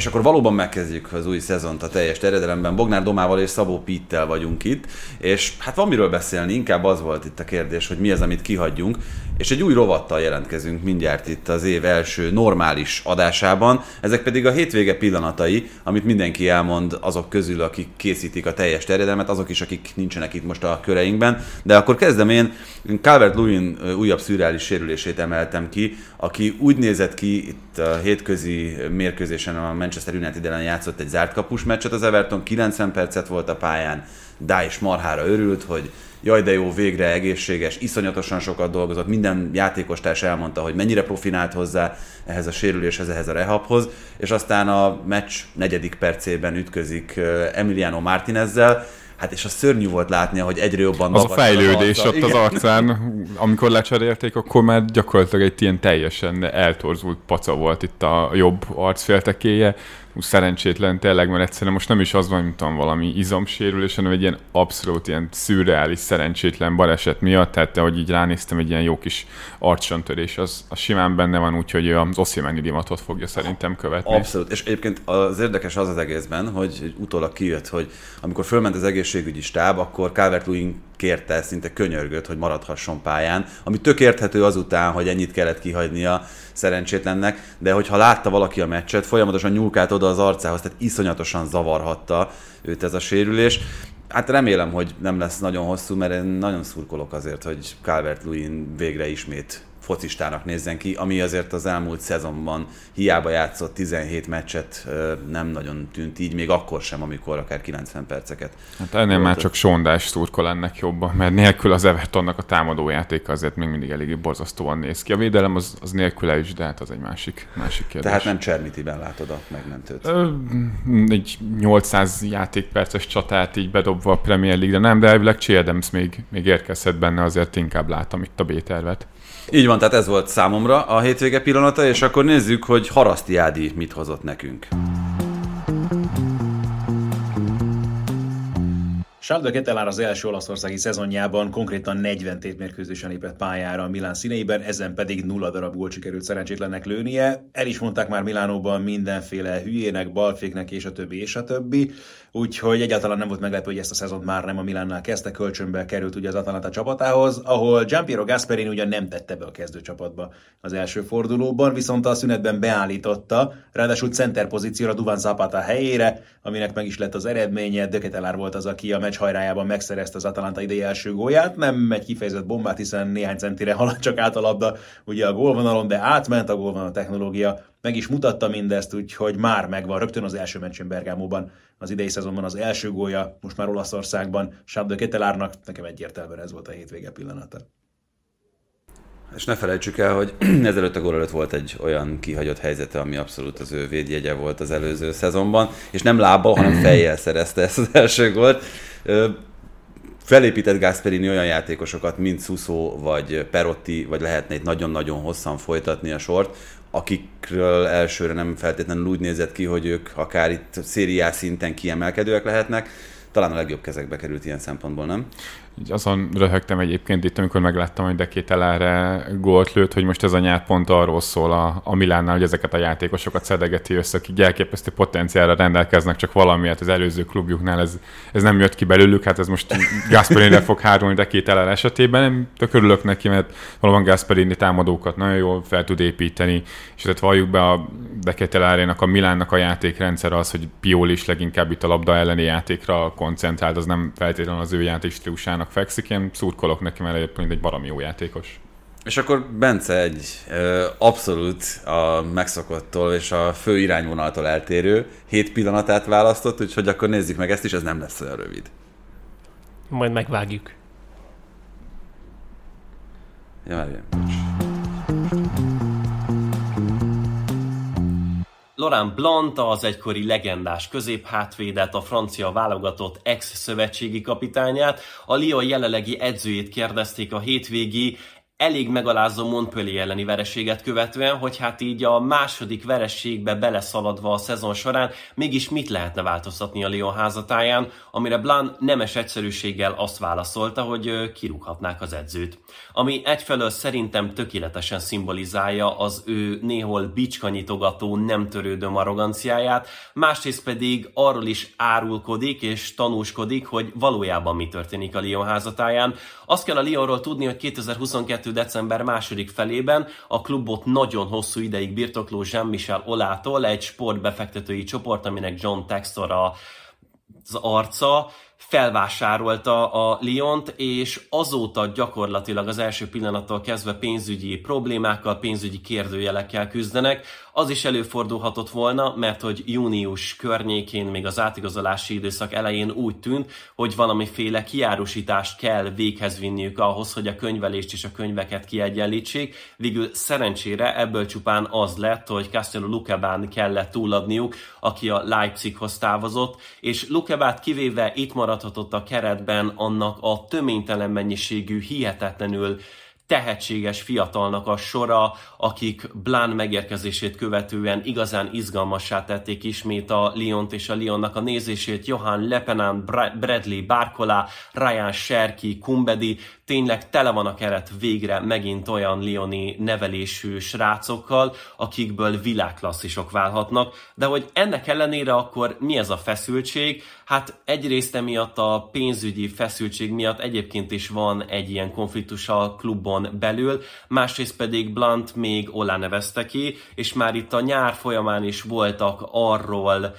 És akkor valóban megkezdjük az új szezont a teljes terjedelemben. Bognár Domával és Szabó Pittel vagyunk itt, és hát van miről beszélni, inkább az volt itt a kérdés, hogy mi az, amit kihagyjunk, és egy új rovattal jelentkezünk mindjárt itt az év első normális adásában, ezek pedig a hétvége pillanatai, amit mindenki elmond azok közül, akik készítik a teljes terjedelmet, azok is, akik nincsenek itt most a köreinkben, de akkor kezdem én, Calvert Lewin újabb szürreális sérülését emeltem ki, aki úgy nézett ki itt a hétközi mérkőzésen a Manchester United ellen játszott egy zárt kapus meccset. Az Everton, 90 percet volt a pályán, is marhára örült, hogy jaj de jó, végre egészséges, iszonyatosan sokat dolgozott, minden játékostárs elmondta, hogy mennyire profinált hozzá ehhez a sérüléshez, ehhez a rehabhoz, és aztán a meccs negyedik percében ütközik Emiliano Martinezzel, Hát és a szörnyű volt látni, hogy egyre jobban Az a fejlődés az ott Igen. az arcán, amikor lecserélték, akkor már gyakorlatilag egy ilyen teljesen eltorzult paca volt itt a jobb arcféltekéje, szerencsétlen tényleg, mert egyszerűen most nem is az van, mint tudom, valami izomsérülés, hanem egy ilyen abszolút ilyen szürreális, szerencsétlen baleset miatt, tehát ahogy így ránéztem, egy ilyen jó kis arcsontörés, az, az simán benne van, úgyhogy az Oszimeni dimatot fogja szerintem követni. Abszolút, és egyébként az érdekes az az egészben, hogy utólag kijött, hogy amikor fölment az egészségügyi stáb, akkor calvert kérte, szinte könyörgött, hogy maradhasson pályán, ami tök érthető azután, hogy ennyit kellett kihagynia szerencsétlennek, de hogyha látta valaki a meccset, folyamatosan nyúlkált oda az arcához, tehát iszonyatosan zavarhatta őt ez a sérülés. Hát remélem, hogy nem lesz nagyon hosszú, mert én nagyon szurkolok azért, hogy Calvert-Lewin végre ismét focistának nézzen ki, ami azért az elmúlt szezonban hiába játszott 17 meccset, nem nagyon tűnt így, még akkor sem, amikor akár 90 perceket. Hát ennél már csak sondás szurkol ennek jobban, mert nélkül az Evertonnak a támadójátéka azért még mindig eléggé borzasztóan néz ki. A védelem az, az nélküle is, de hát az egy másik, másik kérdés. Tehát nem Csermitiben látod a megmentőt? Ö, egy 800 játékperces csatát így bedobva a Premier League-de nem, de elvileg Adams még, még érkezhet benne, azért inkább látom itt a B-tervet. Így van, tehát ez volt számomra a hétvége pillanata, és akkor nézzük, hogy Haraszti Ádi mit hozott nekünk. Charles de Ketelár az első olaszországi szezonjában konkrétan 40 tétmérkőzésen lépett pályára a Milán színeiben, ezen pedig nulla darab gólt sikerült szerencsétlennek lőnie. El is mondták már Milánóban mindenféle hülyének, balféknek és a többi és a többi. Úgyhogy egyáltalán nem volt meglepő, hogy ezt a szezont már nem a Milánnál kezdte, kölcsönbe került ugye az Atalanta csapatához, ahol Giampiero Gasperini ugyan nem tette be a kezdőcsapatba az első fordulóban, viszont a szünetben beállította, ráadásul center pozícióra Duvan Zapata helyére, aminek meg is lett az eredménye, Döketelár volt az, aki a meccs hajrájában megszerezte az Atalanta idei első gólját, nem egy kifejezett bombát, hiszen néhány centire haladt csak át a labda ugye a gólvonalon, de átment a gólvonal technológia, meg is mutatta mindezt, úgyhogy már megvan rögtön az első meccsén Bergámóban az idei szezonban az első gólya, most már Olaszországban, Sábdő Ketelárnak, nekem egyértelműen ez volt a hétvége pillanata. És ne felejtsük el, hogy ezelőtt a gól előtt volt egy olyan kihagyott helyzete, ami abszolút az ő védjegye volt az előző szezonban, és nem lábbal, hanem fejjel szerezte ezt az első gólt. Felépített Gasperini olyan játékosokat, mint Suso vagy Perotti, vagy lehetne itt nagyon-nagyon hosszan folytatni a sort, akikről elsőre nem feltétlenül úgy nézett ki, hogy ők akár itt szériás szinten kiemelkedőek lehetnek, talán a legjobb kezekbe került ilyen szempontból, nem? Így azon röhögtem egyébként itt, amikor megláttam, hogy Dekételára gólt lőtt, hogy most ez a nyár pont arról szól a, a Milánnál, hogy ezeket a játékosokat szedegeti össze, akik elképesztő potenciálra rendelkeznek, csak valamiért az előző klubjuknál ez, ez nem jött ki belőlük, hát ez most Gasperini fog hárulni Dekételár esetében, nem tök örülök neki, mert valóban Gasperini támadókat nagyon jól fel tud építeni, és tehát valljuk be a Dekételárénak, a Milánnak a játékrendszer az, hogy Pioli is leginkább itt a labda elleni játékra koncentrált, az nem feltétlenül az ő játék stílusának fekszik, én szurkolok neki, mert egyébként egy baromi jó játékos. És akkor Bence egy ö, abszolút a megszokottól és a fő irányvonaltól eltérő hét pillanatát választott, úgyhogy akkor nézzük meg ezt is, ez nem lesz olyan rövid. Majd megvágjuk. Ja, várjál. Laurent Blanc, az egykori legendás középhátvédet, a francia válogatott ex-szövetségi kapitányát, a Lyon jelenlegi edzőjét kérdezték a hétvégi elég megalázó Montpellier elleni vereséget követően, hogy hát így a második vereségbe beleszaladva a szezon során mégis mit lehetne változtatni a Lyon házatáján, amire Blan nemes egyszerűséggel azt válaszolta, hogy kirúghatnák az edzőt. Ami egyfelől szerintem tökéletesen szimbolizálja az ő néhol bicskanyitogató, nem törődöm arroganciáját, másrészt pedig arról is árulkodik és tanúskodik, hogy valójában mi történik a Lyon házatáján. Azt kell a Lyonról tudni, hogy 2022 december második felében a klubot nagyon hosszú ideig birtokló Jean-Michel Olától egy sportbefektetői csoport, aminek John Textor a, az arca, felvásárolta a Lyont, és azóta gyakorlatilag az első pillanattól kezdve pénzügyi problémákkal, pénzügyi kérdőjelekkel küzdenek. Az is előfordulhatott volna, mert hogy június környékén, még az átigazolási időszak elején úgy tűnt, hogy valamiféle kiárusítást kell véghez vinniük ahhoz, hogy a könyvelést és a könyveket kiegyenlítsék. Végül szerencsére ebből csupán az lett, hogy Castello Lukebán kellett túladniuk, aki a Leipzighoz távozott, és Lukebát kivéve itt maradhatott a keretben annak a töménytelen mennyiségű, hihetetlenül tehetséges fiatalnak a sora, akik Blán megérkezését követően igazán izgalmassá tették ismét a Lyont és a Lyonnak a nézését. Johan Lepenan, Bradley Barkola, Ryan Sherky, Kumbedi, tényleg tele van a keret végre megint olyan Lioni nevelésű srácokkal, akikből világklasszisok válhatnak, de hogy ennek ellenére akkor mi ez a feszültség? Hát egyrészt emiatt a pénzügyi feszültség miatt egyébként is van egy ilyen konfliktus a klubon belül, másrészt pedig Blunt még Olá nevezte ki, és már itt a nyár folyamán is voltak arról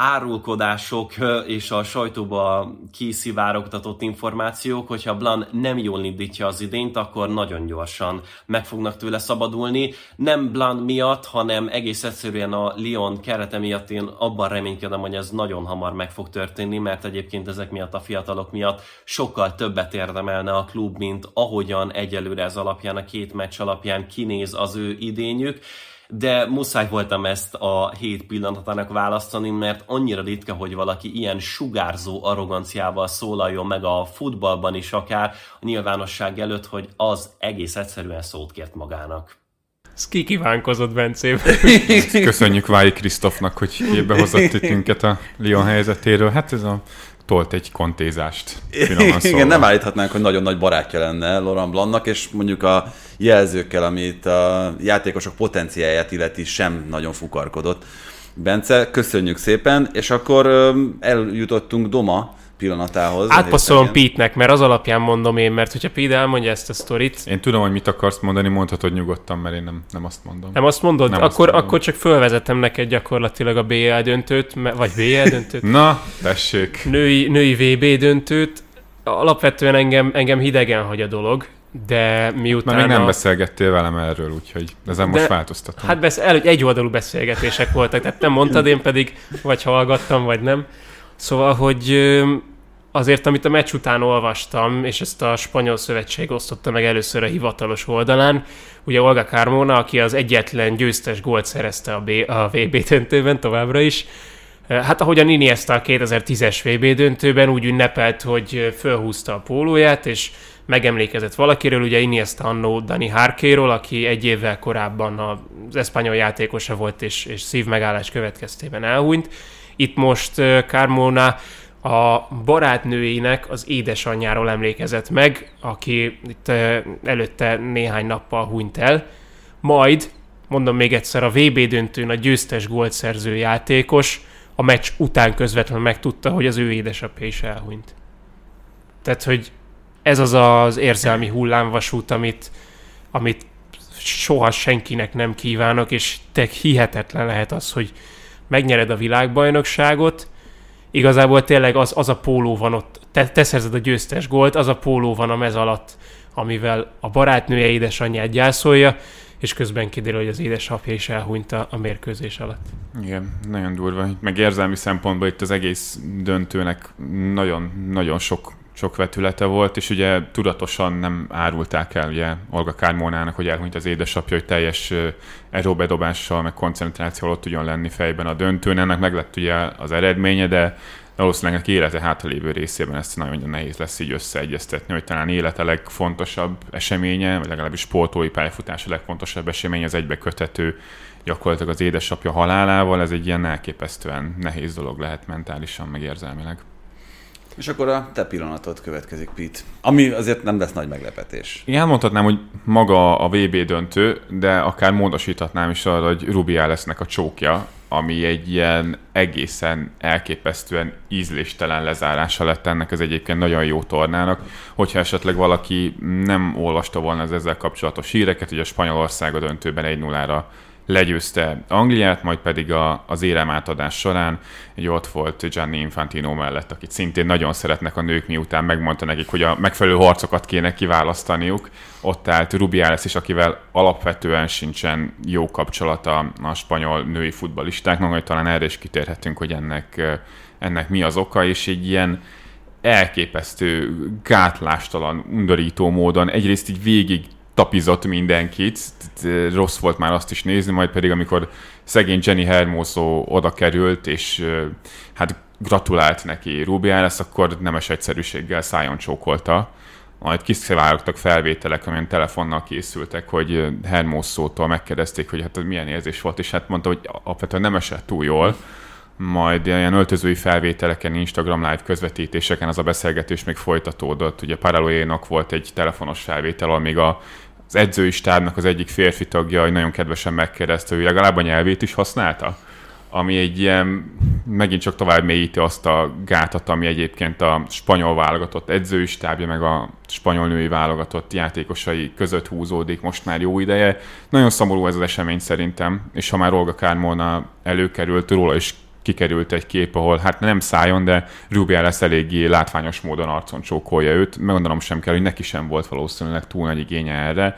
árulkodások és a sajtóba kiszivárogtatott információk, hogyha Blan nem jól indítja az idényt, akkor nagyon gyorsan meg fognak tőle szabadulni. Nem Blan miatt, hanem egész egyszerűen a Lyon kerete miatt én abban reménykedem, hogy ez nagyon hamar meg fog történni, mert egyébként ezek miatt a fiatalok miatt sokkal többet érdemelne a klub, mint ahogyan egyelőre ez alapján, a két meccs alapján kinéz az ő idényük de muszáj voltam ezt a hét pillanatának választani, mert annyira ritka, hogy valaki ilyen sugárzó arroganciával szólaljon meg a futballban is akár a nyilvánosság előtt, hogy az egész egyszerűen szót kért magának. Ez ki kívánkozott, Bencém. Köszönjük Vái Krisztofnak, hogy képbe hozott itt minket a Lyon helyzetéről. Hát ez a tolt egy kontézást. Igen, nem állíthatnánk, hogy nagyon nagy barátja lenne Laurent Blanc, és mondjuk a jelzőkkel, amit a játékosok potenciáját illeti sem nagyon fukarkodott. Bence, köszönjük szépen, és akkor eljutottunk Doma pillanatához. Átpasszolom Pete-nek, mert az alapján mondom én, mert hogyha Pete elmondja ezt a sztorit... Én tudom, hogy mit akarsz mondani, mondhatod nyugodtan, mert én nem, nem azt mondom. Nem azt mondod? Nem akkor, azt mondom. akkor csak fölvezetem neked gyakorlatilag a BL döntőt, vagy BL döntőt. Na, tessék. Női, női VB döntőt. Alapvetően engem, engem hidegen hagy a dolog, de miután... Már még nem a... beszélgettél velem erről, úgyhogy ezen de, most változtatom. Hát besz... el, egy oldalú beszélgetések voltak, tehát nem mondtad, én pedig vagy hallgattam, vagy nem. Szóval, hogy azért, amit a meccs után olvastam, és ezt a spanyol szövetség osztotta meg először a hivatalos oldalán, ugye Olga Carmona, aki az egyetlen győztes gólt szerezte a, B, a VB döntőben továbbra is, Hát ahogyan Iniesta a 2010-es VB döntőben úgy ünnepelt, hogy fölhúzta a pólóját, és megemlékezett valakiről, ugye Iniesta annó Dani Harkéról, aki egy évvel korábban az eszpanyol játékosa volt, és, és szívmegállás következtében elhunyt. Itt most Carmona a barátnőjének az édesanyjáról emlékezett meg, aki itt előtte néhány nappal hunyt el. Majd, mondom még egyszer, a VB döntőn a győztes gólt szerző játékos a meccs után közvetlenül megtudta, hogy az ő édesapja is elhunyt. Tehát, hogy ez az az érzelmi hullámvasút, amit, amit soha senkinek nem kívánok, és te hihetetlen lehet az, hogy megnyered a világbajnokságot, igazából tényleg az, az a póló van ott, te, te szerzed a győztes gólt, az a póló van a mez alatt, amivel a barátnője édesanyját gyászolja, és közben kiderül, hogy az édesapja is elhunyt a, a mérkőzés alatt. Igen, nagyon durva. Meg érzelmi szempontból itt az egész döntőnek nagyon, nagyon sok sok vetülete volt, és ugye tudatosan nem árulták el ugye Olga Kármónának, hogy elhunyt az édesapja, hogy teljes aerobedobással, meg koncentrációval ott tudjon lenni fejben a döntőn. Ennek meg lett ugye az eredménye, de valószínűleg a élete hátralévő részében ezt nagyon nehéz lesz így összeegyeztetni, hogy talán élete legfontosabb eseménye, vagy legalábbis sportói pályafutás a legfontosabb esemény, az egybekötető gyakorlatilag az édesapja halálával, ez egy ilyen elképesztően nehéz dolog lehet mentálisan, meg érzelmileg. És akkor a te pillanatod következik, Pete. Ami azért nem lesz nagy meglepetés. Igen, mondhatnám, hogy maga a VB döntő, de akár módosíthatnám is arra, hogy Rubiá lesznek a csókja, ami egy ilyen egészen elképesztően ízléstelen lezárása lett ennek az egyébként nagyon jó tornának. Hogyha esetleg valaki nem olvasta volna az ezzel kapcsolatos híreket, hogy a Spanyolország a döntőben 1-0-ra legyőzte Angliát, majd pedig a, az érem átadás során egy ott volt Gianni Infantino mellett, akit szintén nagyon szeretnek a nők, miután megmondta nekik, hogy a megfelelő harcokat kéne kiválasztaniuk. Ott állt Rubiales is, akivel alapvetően sincsen jó kapcsolata a spanyol női futballistáknak, hogy talán erre is kitérhetünk, hogy ennek, ennek mi az oka, és egy ilyen elképesztő, gátlástalan, undorító módon egyrészt így végig tapizott mindenkit, rossz volt már azt is nézni, majd pedig amikor szegény Jenny Hermoso oda került, és hát gratulált neki Rubiales, akkor nemes egyszerűséggel szájon csókolta. Majd kiszivárogtak felvételek, amilyen telefonnal készültek, hogy Hermoso-tól megkérdezték, hogy hát milyen érzés volt, és hát mondta, hogy alapvetően nem esett túl jól majd ilyen öltözői felvételeken, Instagram live közvetítéseken az a beszélgetés még folytatódott. Ugye Paraloénak volt egy telefonos felvétel, ahol még a az edzői stábnak az egyik férfi tagja hogy nagyon kedvesen megkérdezte, hogy legalább a nyelvét is használta ami egy ilyen, megint csak tovább mélyíti azt a gátat, ami egyébként a spanyol válogatott edzői stábja, meg a spanyol női válogatott játékosai között húzódik most már jó ideje. Nagyon szomorú ez az esemény szerintem, és ha már Olga Kármona előkerült, róla is kikerült egy kép, ahol hát nem szájon, de Rubia lesz eléggé látványos módon arcon csókolja őt. Megondanom sem kell, hogy neki sem volt valószínűleg túl nagy igénye erre.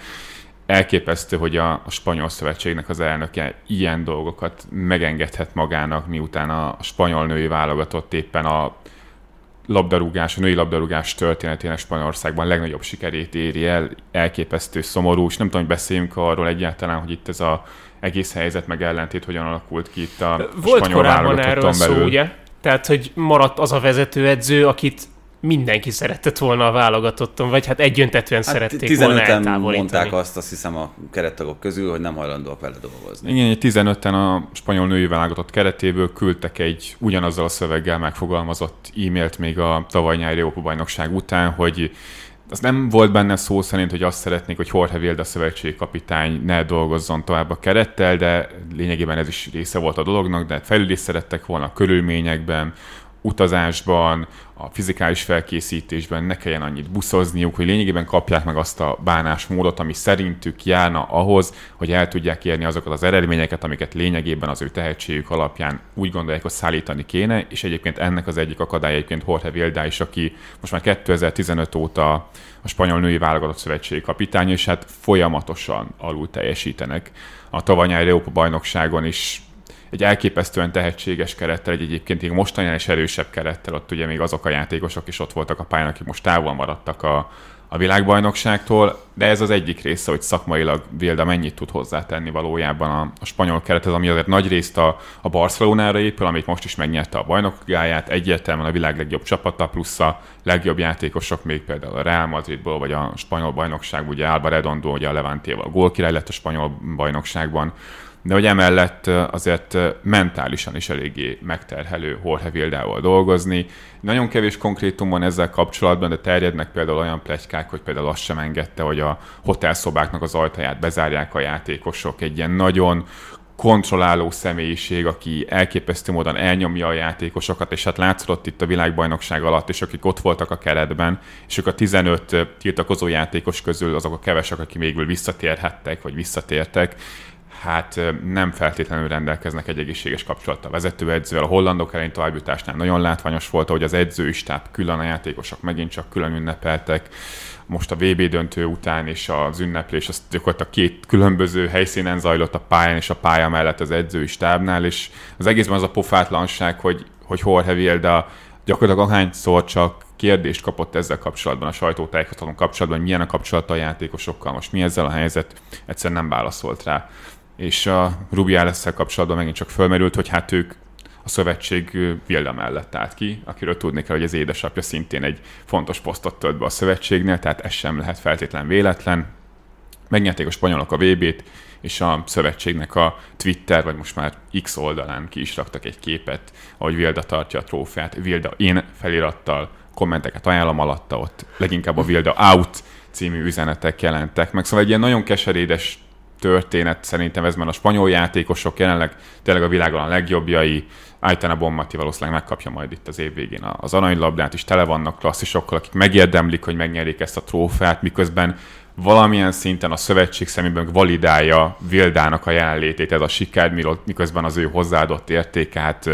Elképesztő, hogy a, a spanyol szövetségnek az elnöke ilyen dolgokat megengedhet magának, miután a, a spanyol női válogatott éppen a labdarúgás, a női labdarúgás történetének Spanyolországban legnagyobb sikerét éri el, elképesztő szomorú, és nem tudom, hogy beszéljünk arról egyáltalán, hogy itt ez a egész helyzet meg ellentét hogyan alakult ki itt a Volt spanyol korábban erről belül. szó, ugye? Tehát, hogy maradt az a vezetőedző, akit mindenki szeretett volna a válogatotton, vagy hát egyöntetően hát szerették volna eltávolítani. mondták azt, azt hiszem a kerettagok közül, hogy nem hajlandóak vele dolgozni. Igen, 15-en a spanyol női válogatott keretéből küldtek egy ugyanazzal a szöveggel megfogalmazott e-mailt még a tavaly nyári bajnokság után, hogy az nem volt benne szó szerint, hogy azt szeretnék, hogy Jorge Vilda szövetségi kapitány ne dolgozzon tovább a kerettel, de lényegében ez is része volt a dolognak, de fejlődést szerettek volna a körülményekben, utazásban, a fizikális felkészítésben ne kelljen annyit buszozniuk, hogy lényegében kapják meg azt a bánásmódot, ami szerintük járna ahhoz, hogy el tudják érni azokat az eredményeket, amiket lényegében az ő tehetségük alapján úgy gondolják, hogy szállítani kéne, és egyébként ennek az egyik akadály egyébként Jorge Vilda is, aki most már 2015 óta a spanyol női válogatott szövetségi kapitány, és hát folyamatosan alul teljesítenek. A tavaly nyári bajnokságon is egy elképesztően tehetséges kerettel, egy egyébként még mostanában is erősebb kerettel, ott ugye még azok a játékosok is ott voltak a pályán, akik most távol maradtak a, a világbajnokságtól, de ez az egyik része, hogy szakmailag Vilda mennyit tud hozzátenni valójában a, a spanyol kerethez, ami azért nagy részt a, a Barcelonára épül, amit most is megnyerte a bajnokgáját, egyértelműen a világ legjobb csapata, plusz a legjobb játékosok, még például a Real Madridból, vagy a spanyol bajnokság, ugye Alba Redondo, ugye a Levantéval gólkirály lett a spanyol bajnokságban, de hogy emellett azért mentálisan is eléggé megterhelő Jorge Vildával dolgozni. Nagyon kevés konkrétum van ezzel kapcsolatban, de terjednek például olyan plegykák, hogy például azt sem engedte, hogy a hotelszobáknak az ajtaját bezárják a játékosok. Egy ilyen nagyon kontrolláló személyiség, aki elképesztő módon elnyomja a játékosokat, és hát látszott itt a világbajnokság alatt, és akik ott voltak a keretben, és ők a 15 tiltakozó játékos közül azok a kevesek, akik végül visszatérhettek, vagy visszatértek, hát nem feltétlenül rendelkeznek egy egészséges kapcsolattal a vezetőedzővel. A hollandok elleni továbbjutásnál nagyon látványos volt, hogy az edzői stáb külön a játékosok megint csak külön ünnepeltek. Most a VB döntő után és az ünneplés az gyakorlatilag két különböző helyszínen zajlott a pályán és a pálya mellett az edzői stábnál, és az egészben az a pofátlanság, hogy, hogy Jorge Vilda gyakorlatilag ahányszor csak kérdést kapott ezzel kapcsolatban, a sajtótájékoztatón kapcsolatban, hogy milyen a kapcsolata a játékosokkal, most mi ezzel a helyzet, egyszerűen nem válaszolt rá. És a rubiales kapcsolatban megint csak fölmerült, hogy hát ők a szövetség Vilda mellett állt ki, akiről tudni kell, hogy az édesapja szintén egy fontos posztot tölt be a szövetségnél, tehát ez sem lehet feltétlen véletlen. Megnyerték a spanyolok a VB-t, és a szövetségnek a Twitter, vagy most már X oldalán ki is raktak egy képet, ahogy Vilda tartja a trófeát. Vilda én felirattal, kommenteket ajánlom alatta, ott leginkább a Vilda out című üzenetek jelentek meg. Szóval egy ilyen nagyon keserédes történet szerintem ez már a spanyol játékosok jelenleg tényleg a világon a legjobbjai. Ájtana Bommati valószínűleg megkapja majd itt az év végén az aranylabdát, és tele vannak klasszisokkal, akik megérdemlik, hogy megnyerik ezt a trófeát, miközben valamilyen szinten a szövetség szemében validálja Vildának a jelenlétét ez a siker, miközben az ő hozzáadott értéke, hát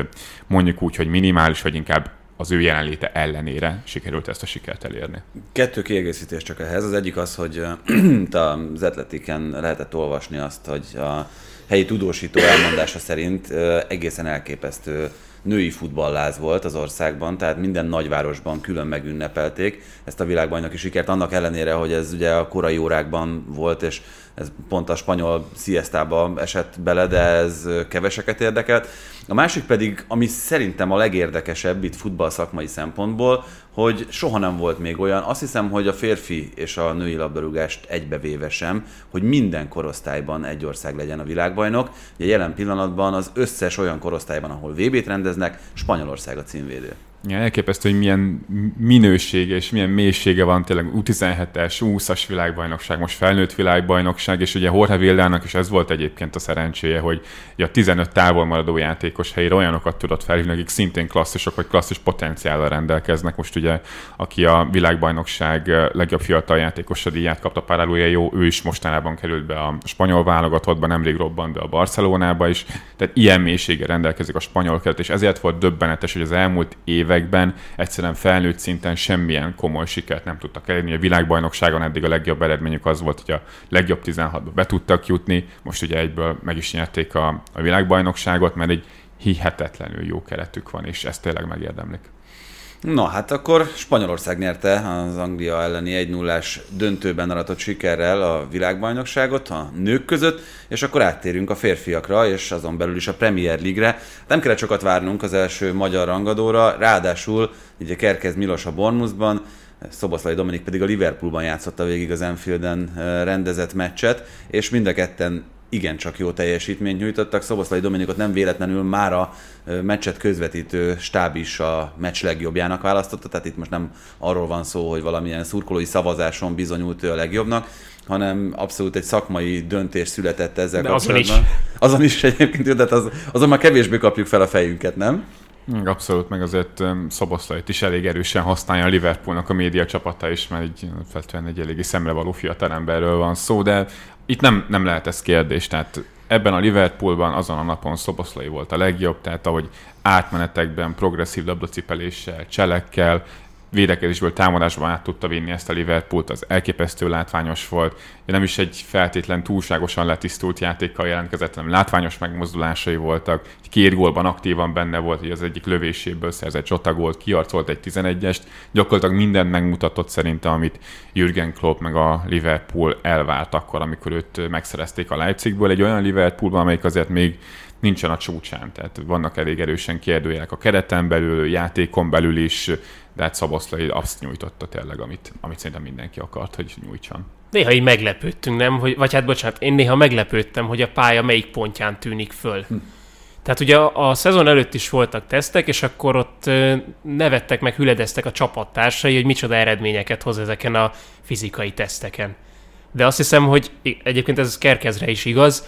mondjuk úgy, hogy minimális, vagy inkább az ő jelenléte ellenére sikerült ezt a sikert elérni. Kettő kiegészítés csak ehhez. Az egyik az, hogy az Atletiken lehetett olvasni azt, hogy a helyi tudósító elmondása szerint egészen elképesztő női futballláz volt az országban, tehát minden nagyvárosban külön megünnepelték ezt a világbajnoki sikert, annak ellenére, hogy ez ugye a korai órákban volt, és ez pont a spanyol siestába esett bele, de ez keveseket érdekelt. A másik pedig, ami szerintem a legérdekesebb itt futball szakmai szempontból, hogy soha nem volt még olyan, azt hiszem, hogy a férfi és a női labdarúgást egybevéve sem, hogy minden korosztályban egy ország legyen a világbajnok. Ugye jelen pillanatban az összes olyan korosztályban, ahol VB-t rendeznek, Spanyolország a címvédő. Ja, elképesztő, hogy milyen minősége és milyen mélysége van tényleg U17-es, U20-as világbajnokság, most felnőtt világbajnokság, és ugye Jorge Vildának is ez volt egyébként a szerencséje, hogy a 15 távolmaradó játékos helyére olyanokat tudott felhívni, akik szintén klasszisok, vagy klasszis potenciállal rendelkeznek. Most ugye, aki a világbajnokság legjobb fiatal játékosa díját kapta, Paralója jó, ő is mostanában került be a spanyol válogatottba, nemrég robbant be a Barcelonába is, tehát ilyen mélysége rendelkezik a spanyol keret, és ezért volt döbbenetes, hogy az elmúlt évek években egyszerűen felnőtt szinten semmilyen komoly sikert nem tudtak elérni. A világbajnokságon eddig a legjobb eredményük az volt, hogy a legjobb 16-ba be tudtak jutni, most ugye egyből meg is nyerték a, a világbajnokságot, mert egy hihetetlenül jó keretük van, és ezt tényleg megérdemlik. Na hát akkor Spanyolország nyerte az Anglia elleni 1 0 döntőben aratott sikerrel a világbajnokságot a nők között, és akkor áttérünk a férfiakra, és azon belül is a Premier League-re. Nem kellett sokat várnunk az első magyar rangadóra, ráadásul ugye Kerkez Milos a Bournemouthban, Szoboszlai Dominik pedig a Liverpoolban játszotta végig az Enfielden eh, rendezett meccset, és mind a ketten igencsak jó teljesítményt nyújtottak. Szoboszlai Dominikot nem véletlenül már a meccset közvetítő stáb is a meccs legjobbjának választotta, tehát itt most nem arról van szó, hogy valamilyen szurkolói szavazáson bizonyult ő a legjobbnak, hanem abszolút egy szakmai döntés született ezzel De kapcsolatban. Azon is. Azon is egyébként, de az, azon már kevésbé kapjuk fel a fejünket, nem? Abszolút, meg azért Szoboszlait is elég erősen használja a Liverpoolnak a média csapata is, mert egy, feltétlenül egy eléggé szemrevaló fiatalemberről van szó, de itt nem, nem lehet ez kérdés, tehát ebben a Liverpoolban azon a napon Szoboszlai volt a legjobb, tehát ahogy átmenetekben, progresszív labdacipeléssel, cselekkel, védekezésből támadásban át tudta vinni ezt a Liverpoolt, az elképesztő látványos volt. Nem is egy feltétlen túlságosan letisztult játékkal jelentkezett, hanem látványos megmozdulásai voltak. Két gólban aktívan benne volt, hogy az egyik lövéséből szerzett Jota gólt, kiarcolt egy 11-est. Gyakorlatilag mindent megmutatott szerintem, amit Jürgen Klopp meg a Liverpool elvárt akkor, amikor őt megszerezték a Leipzigből. Egy olyan Liverpoolban, amelyik azért még nincsen a csúcsán, tehát vannak elég erősen kérdőjelek a kereten belül, játékon belül is, de hát Szaboszlai azt nyújtotta tényleg, amit, amit szerintem mindenki akart, hogy nyújtson. Néha így meglepődtünk, nem? Hogy, vagy hát bocsánat, én néha meglepődtem, hogy a pálya melyik pontján tűnik föl. Hm. Tehát ugye a, a szezon előtt is voltak tesztek, és akkor ott nevettek meg, hüledeztek a csapattársai, hogy micsoda eredményeket hoz ezeken a fizikai teszteken. De azt hiszem, hogy egyébként ez Kerkezre is igaz,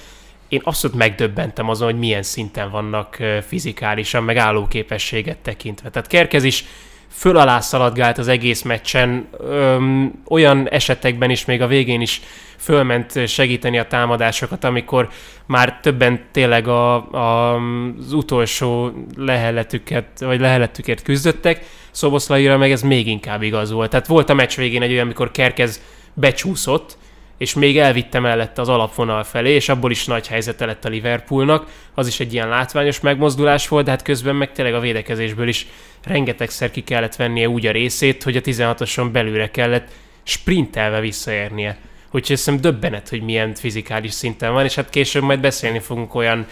én abszolút megdöbbentem azon, hogy milyen szinten vannak fizikálisan, meg állóképességet tekintve. Tehát Kerkez is föl alá szaladgált az egész meccsen, öm, olyan esetekben is, még a végén is fölment segíteni a támadásokat, amikor már többen tényleg a, a, az utolsó lehelletüket, vagy lehelletükért küzdöttek, Szoboszlaira meg ez még inkább igaz volt. Tehát volt a meccs végén egy olyan, amikor Kerkez becsúszott, és még elvitte mellette az alapvonal felé, és abból is nagy helyzete lett a Liverpoolnak. Az is egy ilyen látványos megmozdulás volt, de hát közben meg tényleg a védekezésből is rengetegszer ki kellett vennie úgy a részét, hogy a 16-oson belülre kellett sprintelve visszaérnie. Úgyhogy hiszem döbbenet, hogy milyen fizikális szinten van, és hát később majd beszélni fogunk olyan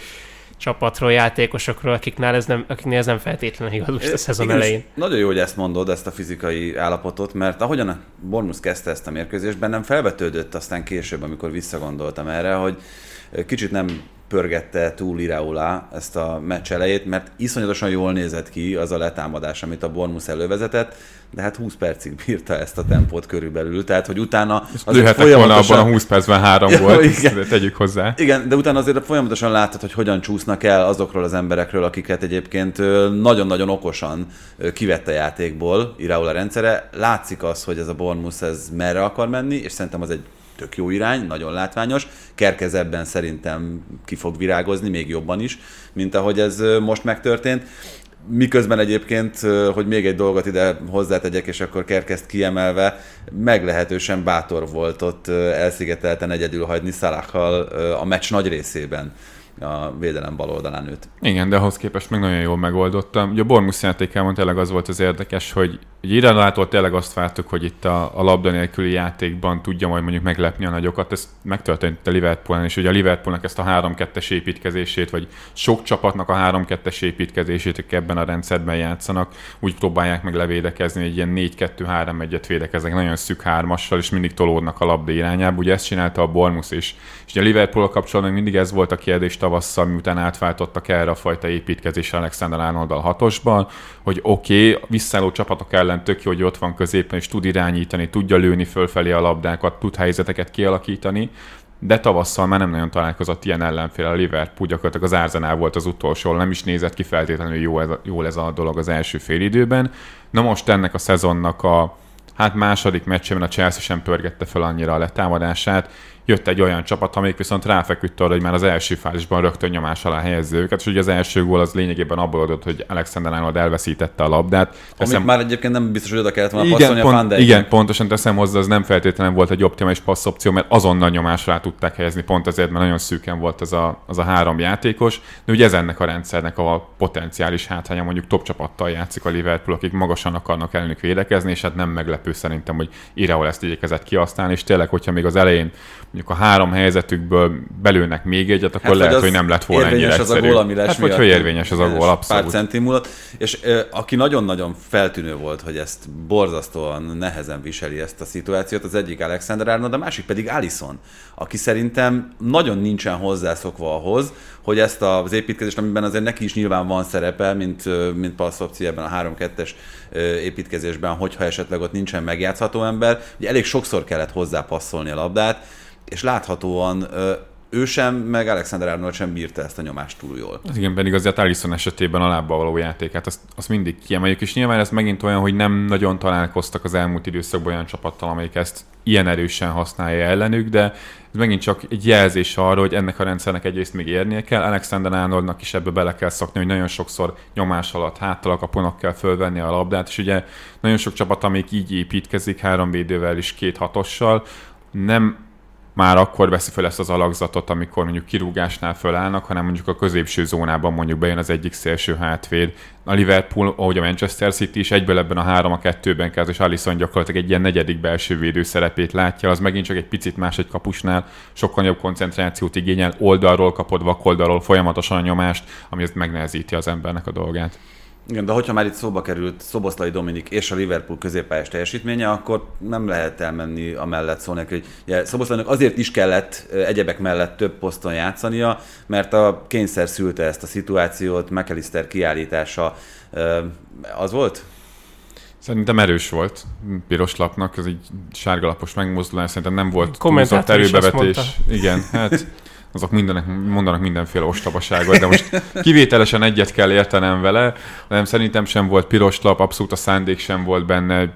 csapatról, játékosokról, akiknál ez nem, akiknél ez nem feltétlenül igaz most a szezon Igen, elején. Nagyon jó, hogy ezt mondod, ezt a fizikai állapotot, mert ahogyan a Bournemouth kezdte ezt a mérkőzést, bennem felvetődött aztán később, amikor visszagondoltam erre, hogy kicsit nem pörgette túl Iraola ezt a meccs elejét, mert iszonyatosan jól nézett ki az a letámadás, amit a Bournemouth elővezetett, de hát 20 percig bírta ezt a tempót körülbelül, tehát hogy utána... Lőhettek volna abban a 20 percben három ja, volt, igen. tegyük hozzá. Igen, de utána azért folyamatosan láttad, hogy hogyan csúsznak el azokról az emberekről, akiket egyébként nagyon-nagyon okosan kivette játékból Iraola rendszere. Látszik az, hogy ez a Bournemouth ez merre akar menni, és szerintem az egy tök jó irány, nagyon látványos. Kerkez ebben szerintem ki fog virágozni, még jobban is, mint ahogy ez most megtörtént. Miközben egyébként, hogy még egy dolgot ide hozzátegyek, és akkor Kerkezt kiemelve, meglehetősen bátor volt ott elszigetelten egyedül hagyni Szalakkal a meccs nagy részében a védelem bal oldalán őt. Igen, de ahhoz képest meg nagyon jól megoldottam. Ugye a Bormus játékában tényleg az volt az érdekes, hogy Iránától tényleg azt vártuk, hogy itt a, a labda nélküli játékban tudja majd mondjuk meglepni a nagyokat. Ez megtörtént a Liverpoolon, és ugye a Liverpoolnak ezt a 3-2-es építkezését, vagy sok csapatnak a 3-2-es építkezését, akik ebben a rendszerben játszanak, úgy próbálják meg levédekezni, hogy ilyen 4-2-3-1-et védekeznek, nagyon szűk hármassal, és mindig tolódnak a labda irányába. Ugye ezt csinálta a Bormus is. És ugye a Liverpool kapcsolatban mindig ez volt a kérdés tavasszal, miután átváltottak erre a fajta építkezésre Alexander Arnold hatosban, hogy oké, okay, visszálló csapatok ellen tök jó, hogy ott van középen, és tud irányítani, tudja lőni fölfelé a labdákat, tud helyzeteket kialakítani, de tavasszal már nem nagyon találkozott ilyen ellenfél a Liverpool, gyakorlatilag az Arsenal volt az utolsó, nem is nézett ki feltétlenül jó ez, jól ez a dolog az első fél időben. Na most ennek a szezonnak a hát második meccsében a Chelsea sem pörgette fel annyira a letámadását, jött egy olyan csapat, amelyik viszont ráfeküdt arra, hogy már az első fázisban rögtön nyomás alá helyezze őket, és ugye az első gól az lényegében abból adott, hogy Alexander Arnold elveszítette a labdát. Teszem, Amit már egyébként nem biztos, hogy oda kellett volna igen, passzolni pont, a Igen, pontosan teszem hozzá, az nem feltétlenül volt egy optimális passzopció, mert azonnal nyomásra tudták helyezni, pont ezért, mert nagyon szűken volt az a, az a három játékos. De ugye ez ennek a rendszernek a potenciális hátránya, mondjuk top csapattal játszik a Liverpool, akik magasan akarnak ellenük védekezni, és hát nem meglepő szerintem, hogy Ireol ezt igyekezett kihasználni, és tényleg, hogyha még az elején mondjuk a három helyzetükből belőnek még egyet, akkor hát, lehet, hogy nem lett volna ennyire az a gól, ami lesz hát, hogy érvényes az a gól, abszolút. Pár centi múlott, és ö, aki nagyon-nagyon feltűnő volt, hogy ezt borzasztóan nehezen viseli ezt a szituációt, az egyik Alexander Arnold, a másik pedig Alison, aki szerintem nagyon nincsen hozzászokva ahhoz, hogy ezt az építkezést, amiben azért neki is nyilván van szerepe, mint, mint passzopció ebben a 3-2-es építkezésben, hogyha esetleg ott nincsen megjátszható ember, ugye elég sokszor kellett hozzá passzolni a labdát, és láthatóan ő sem, meg Alexander Arnold sem bírta ezt a nyomást túl jól. Az igen, pedig azért Alisson esetében a lábbal való játékát, azt, azt mindig kiemeljük, és nyilván ez megint olyan, hogy nem nagyon találkoztak az elmúlt időszakban olyan csapattal, amelyik ezt ilyen erősen használja ellenük, de ez megint csak egy jelzés arra, hogy ennek a rendszernek egyrészt még érnie kell, Alexander Arnoldnak is ebbe bele kell szakni, hogy nagyon sokszor nyomás alatt háttal a kaponak kell fölvenni a labdát, és ugye nagyon sok csapat, amelyik így építkezik, három védővel és két hatossal, nem már akkor veszi fel ezt az alakzatot, amikor mondjuk kirúgásnál fölállnak, hanem mondjuk a középső zónában mondjuk bejön az egyik szélső hátvéd. A Liverpool, ahogy a Manchester City is egyből ebben a 3 a 2-ben kezd, és Alisson gyakorlatilag egy ilyen negyedik belső védő szerepét látja, az megint csak egy picit más egy kapusnál, sokkal nagyobb koncentrációt igényel, oldalról kapod, vakoldalról folyamatosan a nyomást, ami ezt megnehezíti az embernek a dolgát. Igen, de hogyha már itt szóba került Szoboszlai Dominik és a Liverpool középpályás teljesítménye, akkor nem lehet elmenni a mellett szólni, hogy ugye, Szoboszlainak azért is kellett egyebek mellett több poszton játszania, mert a kényszer szülte ezt a szituációt, McAllister kiállítása az volt? Szerintem erős volt piros lapnak, ez egy sárgalapos megmozdulás, szerintem nem volt túlzott erőbevetés. Igen, hát azok mindenek, mondanak mindenféle ostobaságot, de most kivételesen egyet kell értenem vele, de nem szerintem sem volt piros lap, abszolút a szándék sem volt benne.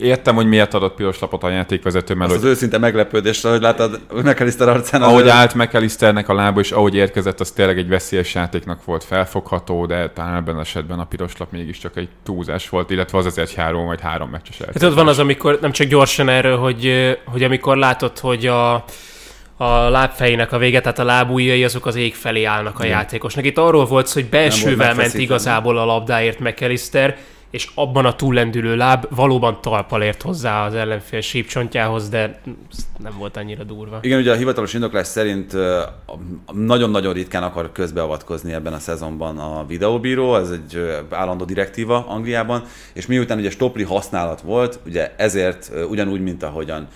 értem, hogy miért adott piros lapot a játékvezető, mert Azt hogy az őszinte meglepődésre, hogy látod McAllister arcán. ahogy ő- állt McAllisternek a lába, és ahogy érkezett, az tényleg egy veszélyes játéknak volt felfogható, de talán ebben az esetben a piros lap mégiscsak egy túlzás volt, illetve az azért három vagy három meccses Hát eltérés. ott van az, amikor nem csak gyorsan erről, hogy, hogy amikor látod, hogy a, a lábfejének a vége, tehát a lábujjai azok az ég felé állnak a játékosnak. Itt arról volt szó, hogy belsővel ment igazából a labdáért McAllister, és abban a túllendülő láb valóban talpal ért hozzá az ellenfél sípcsontjához, de nem volt annyira durva. Igen, ugye a hivatalos indoklás szerint nagyon-nagyon ritkán akar közbeavatkozni ebben a szezonban a videóbíró, ez egy állandó direktíva Angliában, és miután ugye stopli használat volt, ugye ezért ugyanúgy, mint ahogyan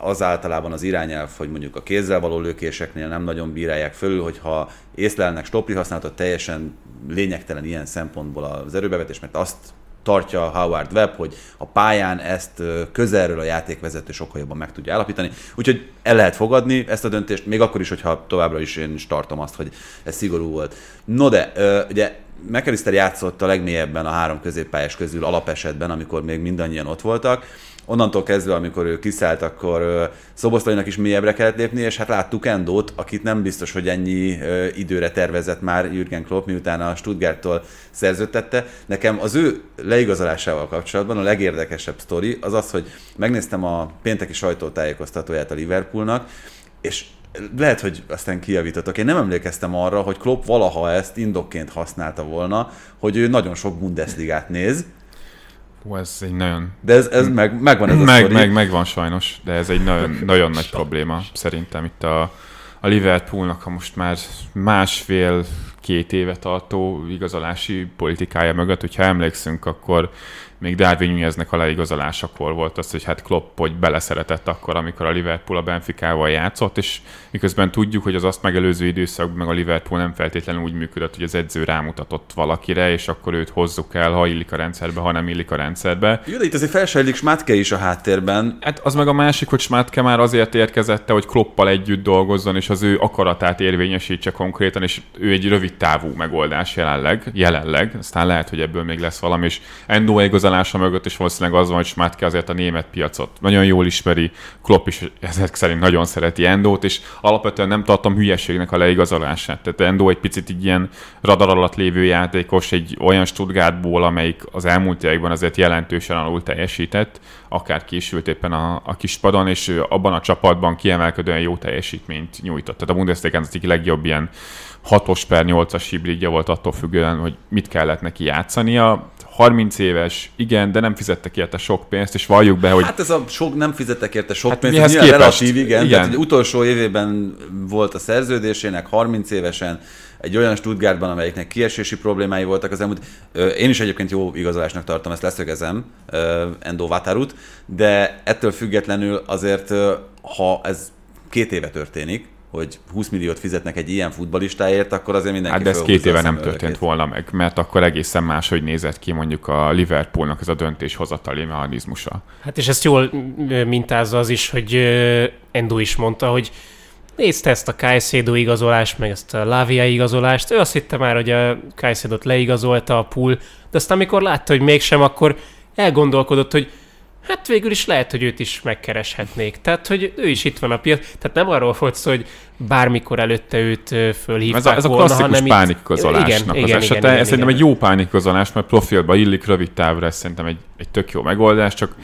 az általában az irányelv, hogy mondjuk a kézzel való lökéseknél nem nagyon bírálják fölül, hogyha észlelnek stopli használatot, teljesen lényegtelen ilyen szempontból az erőbevetés, mert azt tartja Howard Webb, hogy a pályán ezt közelről a játékvezető sokkal jobban meg tudja állapítani. Úgyhogy el lehet fogadni ezt a döntést, még akkor is, hogyha továbbra is én is tartom azt, hogy ez szigorú volt. No de, ugye McAllister játszott a legmélyebben a három középpályás közül alapesetben, amikor még mindannyian ott voltak. Onnantól kezdve, amikor ő kiszállt, akkor Szoboszlainak is mélyebbre kellett lépni, és hát láttuk Endót, akit nem biztos, hogy ennyi időre tervezett már Jürgen Klopp, miután a Stuttgarttól szerződtette. Nekem az ő leigazolásával kapcsolatban a legérdekesebb sztori az az, hogy megnéztem a pénteki sajtótájékoztatóját a Liverpoolnak, és lehet, hogy aztán kijavítotok. Én nem emlékeztem arra, hogy Klopp valaha ezt indokként használta volna, hogy ő nagyon sok Bundesligát néz, Hú, ez egy nagyon... de ez, ez meg, megvan ez a Meg, sztori. meg, megvan sajnos, de ez egy nagyon, nagyon nagy probléma szerintem itt a, a Liverpoolnak, ha most már másfél két éve tartó igazolási politikája mögött, hogyha emlékszünk, akkor még Darwin Nuneznek a leigazolásakor volt az, hogy hát Klopp hogy beleszeretett akkor, amikor a Liverpool a Benficával játszott, és miközben tudjuk, hogy az azt megelőző időszakban meg a Liverpool nem feltétlenül úgy működött, hogy az edző rámutatott valakire, és akkor őt hozzuk el, ha illik a rendszerbe, ha nem illik a rendszerbe. Jó, de itt azért felsejlik Smátke is a háttérben. Hát az meg a másik, hogy Smatke már azért érkezette, hogy Kloppal együtt dolgozzon, és az ő akaratát érvényesítse konkrétan, és ő egy rövid távú megoldás jelenleg, jelenleg, aztán lehet, hogy ebből még lesz valami, és Endo igazolása mögött is valószínűleg az van, hogy Smatke azért a német piacot nagyon jól ismeri, Klopp is ezek szerint nagyon szereti Endót, és alapvetően nem tartom hülyeségnek a leigazolását. Tehát Endo egy picit így ilyen radar alatt lévő játékos, egy olyan Stuttgartból, amelyik az elmúlt években azért jelentősen alul teljesített, akár késült éppen a, a kispadon, és abban a csapatban kiemelkedően jó teljesítményt nyújtott. Tehát a Bundesliga az egyik legjobb ilyen 6-os per 8-as hibridja volt attól függően, hogy mit kellett neki játszania. 30 éves, igen, de nem fizettek érte sok pénzt, és valljuk be, hogy Hát ez a sok, nem fizettek érte sok Hát pénzt, mihez ez relatív, igen. Igen. Tehát, utolsó évében volt a szerződésének, 30 évesen, egy olyan Stuttgartban, amelyiknek kiesési problémái voltak az elmúlt. Én is egyébként jó igazolásnak tartom, ezt leszögezem, Endo Vatarut, de ettől függetlenül azért, ha ez két éve történik, hogy 20 milliót fizetnek egy ilyen futbalistáért, akkor azért mindenki Hát de ez két éve nem történt volna meg, mert akkor egészen máshogy nézett ki mondjuk a Liverpoolnak ez a döntéshozatali mechanizmusa. Hát és ezt jól mintázza az is, hogy Endo is mondta, hogy nézte ezt a Caicedo igazolást, meg ezt a Lavia igazolást, ő azt hitte már, hogy a Caicedo-t leigazolta a pool, de aztán amikor látta, hogy mégsem, akkor elgondolkodott, hogy hát végül is lehet, hogy őt is megkereshetnék. Tehát, hogy ő is itt van a piac. Tehát nem arról volt szó, hogy bármikor előtte őt fölhívták Ez a, ez a volna, klasszikus itt- pánikkozolásnak igen, az igen, esete. igen, igen, ez szerintem igen. egy jó pánikkozolás, mert profilba illik rövid távra, ez szerintem egy, egy tök jó megoldás, csak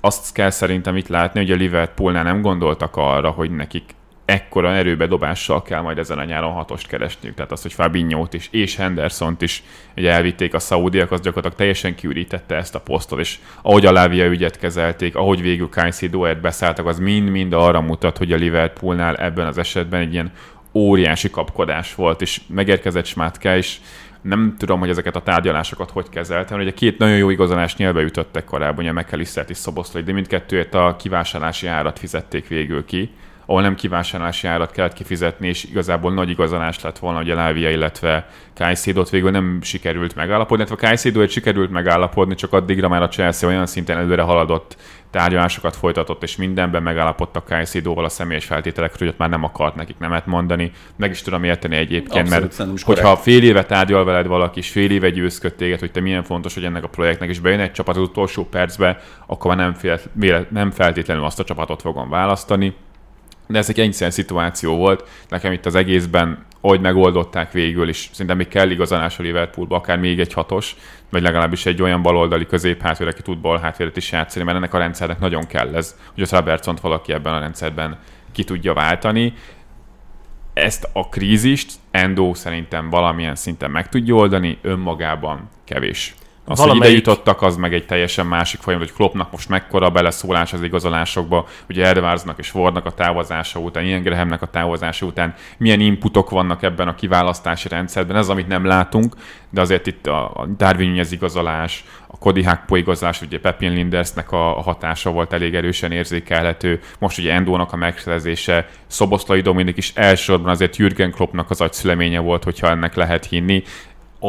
azt kell szerintem itt látni, hogy a Liverpoolnál nem gondoltak arra, hogy nekik ekkora erőbedobással kell majd ezen a nyáron hatost keresniük. Tehát az, hogy Fabinho-t is és Henderson-t is ugye elvitték a szaudiak, az gyakorlatilag teljesen kiürítette ezt a posztot, és ahogy a Lávia ügyet kezelték, ahogy végül Caicedo-et beszálltak, az mind-mind arra mutat, hogy a Liverpoolnál ebben az esetben egy ilyen óriási kapkodás volt, és megérkezett Smátke, és nem tudom, hogy ezeket a tárgyalásokat hogy kezeltem. Ugye két nagyon jó igazolás nyelve ütöttek korábban, ugye McAllistert és Szoboszlai, de mindkettőért a kivásárlási árat fizették végül ki, ahol nem kivásárlási árat kellett kifizetni, és igazából nagy igazolás lett volna, hogy a Lávia, illetve Kajszédot végül nem sikerült megállapodni, illetve Kajszédóért sikerült megállapodni, csak addigra már a Chelsea olyan szinten előre haladott tárgyalásokat folytatott, és mindenben megállapodtak Kajszédóval a személyes feltételekről, hogy ott már nem akart nekik nemet mondani. Meg is tudom érteni egyébként, Abszolút, mert hogyha hogyha fél éve tárgyal veled valaki, és fél éve győzköd téged, hogy te milyen fontos, hogy ennek a projektnek is bejön egy csapat az utolsó percbe, akkor már nem, fél, nem feltétlenül azt a csapatot fogom választani. De ez egy egyszer szituáció volt. Nekem itt az egészben, hogy megoldották végül, és szerintem még kell igazolás a Liverpoolba, akár még egy hatos, vagy legalábbis egy olyan baloldali középhátvér, aki tud bal hátvéret is játszani, mert ennek a rendszernek nagyon kell ez, hogy az Robertson valaki ebben a rendszerben ki tudja váltani. Ezt a krízist Endo szerintem valamilyen szinten meg tudja oldani, önmagában kevés. Az, hogy ide Valamelyik- jutottak, az meg egy teljesen másik folyamat, hogy Kloppnak most mekkora beleszólás az igazolásokba, ugye Edwardsnak és Wardnak a távozása után, Ian Grahamnek a távozása után, milyen inputok vannak ebben a kiválasztási rendszerben, ez amit nem látunk, de azért itt a, Darwin Nunez igazolás, a Cody Hakpo igazolás, ugye Pepin Lindersnek a, a hatása volt elég erősen érzékelhető, most ugye Endónak a megszerzése, Szoboszlai Dominik is elsősorban azért Jürgen Kloppnak az agyszüleménye volt, hogyha ennek lehet hinni,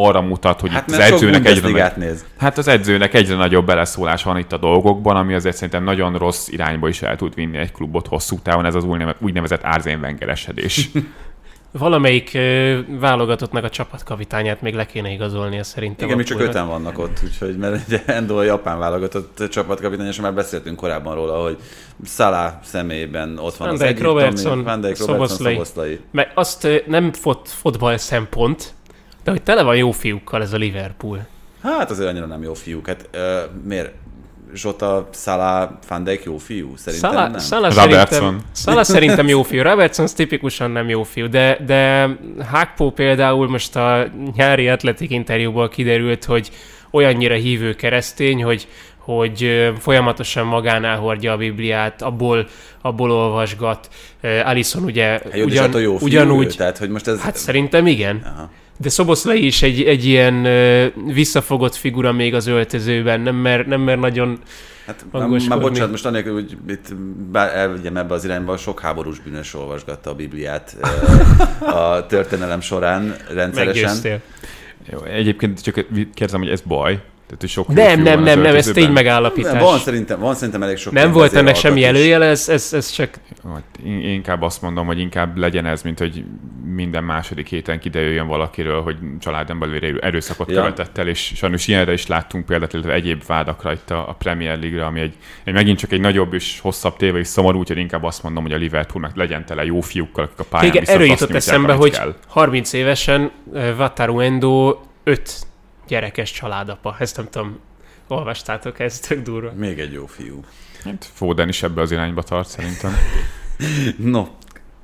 arra mutat, hogy Hát itt az mert edzőnek egyre, nagy, néz. hát az edzőnek egyre nagyobb beleszólás van itt a dolgokban, ami azért szerintem nagyon rossz irányba is el tud vinni egy klubot hosszú távon, ez az úgynevezett, árzénvengeresedés. Valamelyik ö, válogatottnak a csapatkapitányát még le kéne igazolnia szerintem. Igen, még csak öten vannak ott, úgyhogy mert ugye Endo a japán válogatott csapatkapitány, és már beszéltünk korábban róla, hogy Salah személyében ott van Van Dijk, Robertson, Van Dijk, Robertson, Szoboszlai. Szoboszlai. Meg azt ö, nem fot, fotball szempont, de hogy tele van jó fiúkkal ez a Liverpool. Hát azért annyira nem jó fiúk. Hát uh, miért? Zsota, Salah, Van Dijk jó fiú? Szerintem Szala, nem. Szala Robertson. szerintem, Szala szerintem jó fiú, Robertson tipikusan nem jó fiú, de, de Hákpó például most a nyári atletik interjúból kiderült, hogy olyannyira hívő keresztény, hogy hogy ö, folyamatosan magánál hordja a Bibliát, abból, abból olvasgat. Ö, Alison ugye Hát jó, ugyan, jó fiú, ugyanúgy, ő, tehát hogy most ez... hát szerintem igen. Aha. De Szoboszlai is egy, egy ilyen ö, visszafogott figura még az öltözőben, nem mer, nem mer nagyon Hát már, hangoskodni. már bocsánat, most anélkül, hogy itt bár elvigyem ebbe az irányba, sok háborús bűnös olvasgatta a Bibliát a történelem során rendszeresen. meggyőztél. Jó, egyébként csak kérdezem, hogy ez baj? Tehát, hogy sok Nem, nem, nem, nem, ez tény megállapítás. Nem, van, szerintem, van szerintem elég sok nem volt ennek semmi előjele, ez, ez, ez csak én inkább azt mondom, hogy inkább legyen ez, mint hogy minden második héten kiderüljön valakiről, hogy családon belül erő- erőszakot Ja. követett el, és sajnos ilyenre is láttunk példát, illetve egyéb vádakra itt a, a Premier League-re, ami egy, egy, megint csak egy nagyobb és hosszabb téve és szomorú, úgyhogy inkább azt mondom, hogy a Liverpool meg legyen tele jó fiúkkal, akik a pályán Igen, viszont erről azt jutott eszembe, hogy kell. 30 évesen ö, Wataru Endo öt gyerekes családapa. Ezt nem tudom, olvastátok, ez tök durva. Még egy jó fiú. Hát Foden is ebbe az irányba tart szerintem. No,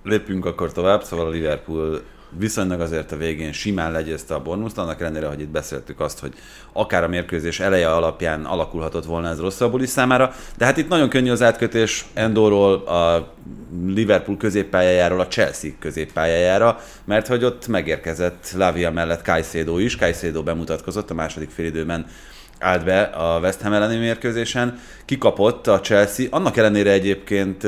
lépjünk akkor tovább, szóval a Liverpool viszonylag azért a végén simán legyezte a Bournemouth, annak ellenére, hogy itt beszéltük azt, hogy akár a mérkőzés eleje alapján alakulhatott volna ez rosszabbul is számára, de hát itt nagyon könnyű az átkötés Endorról a Liverpool középpályájáról a Chelsea középpályájára, mert hogy ott megérkezett Lavia mellett Caicedo is, Caicedo bemutatkozott a második félidőben állt be a West Ham elleni mérkőzésen, kikapott a Chelsea, annak ellenére egyébként,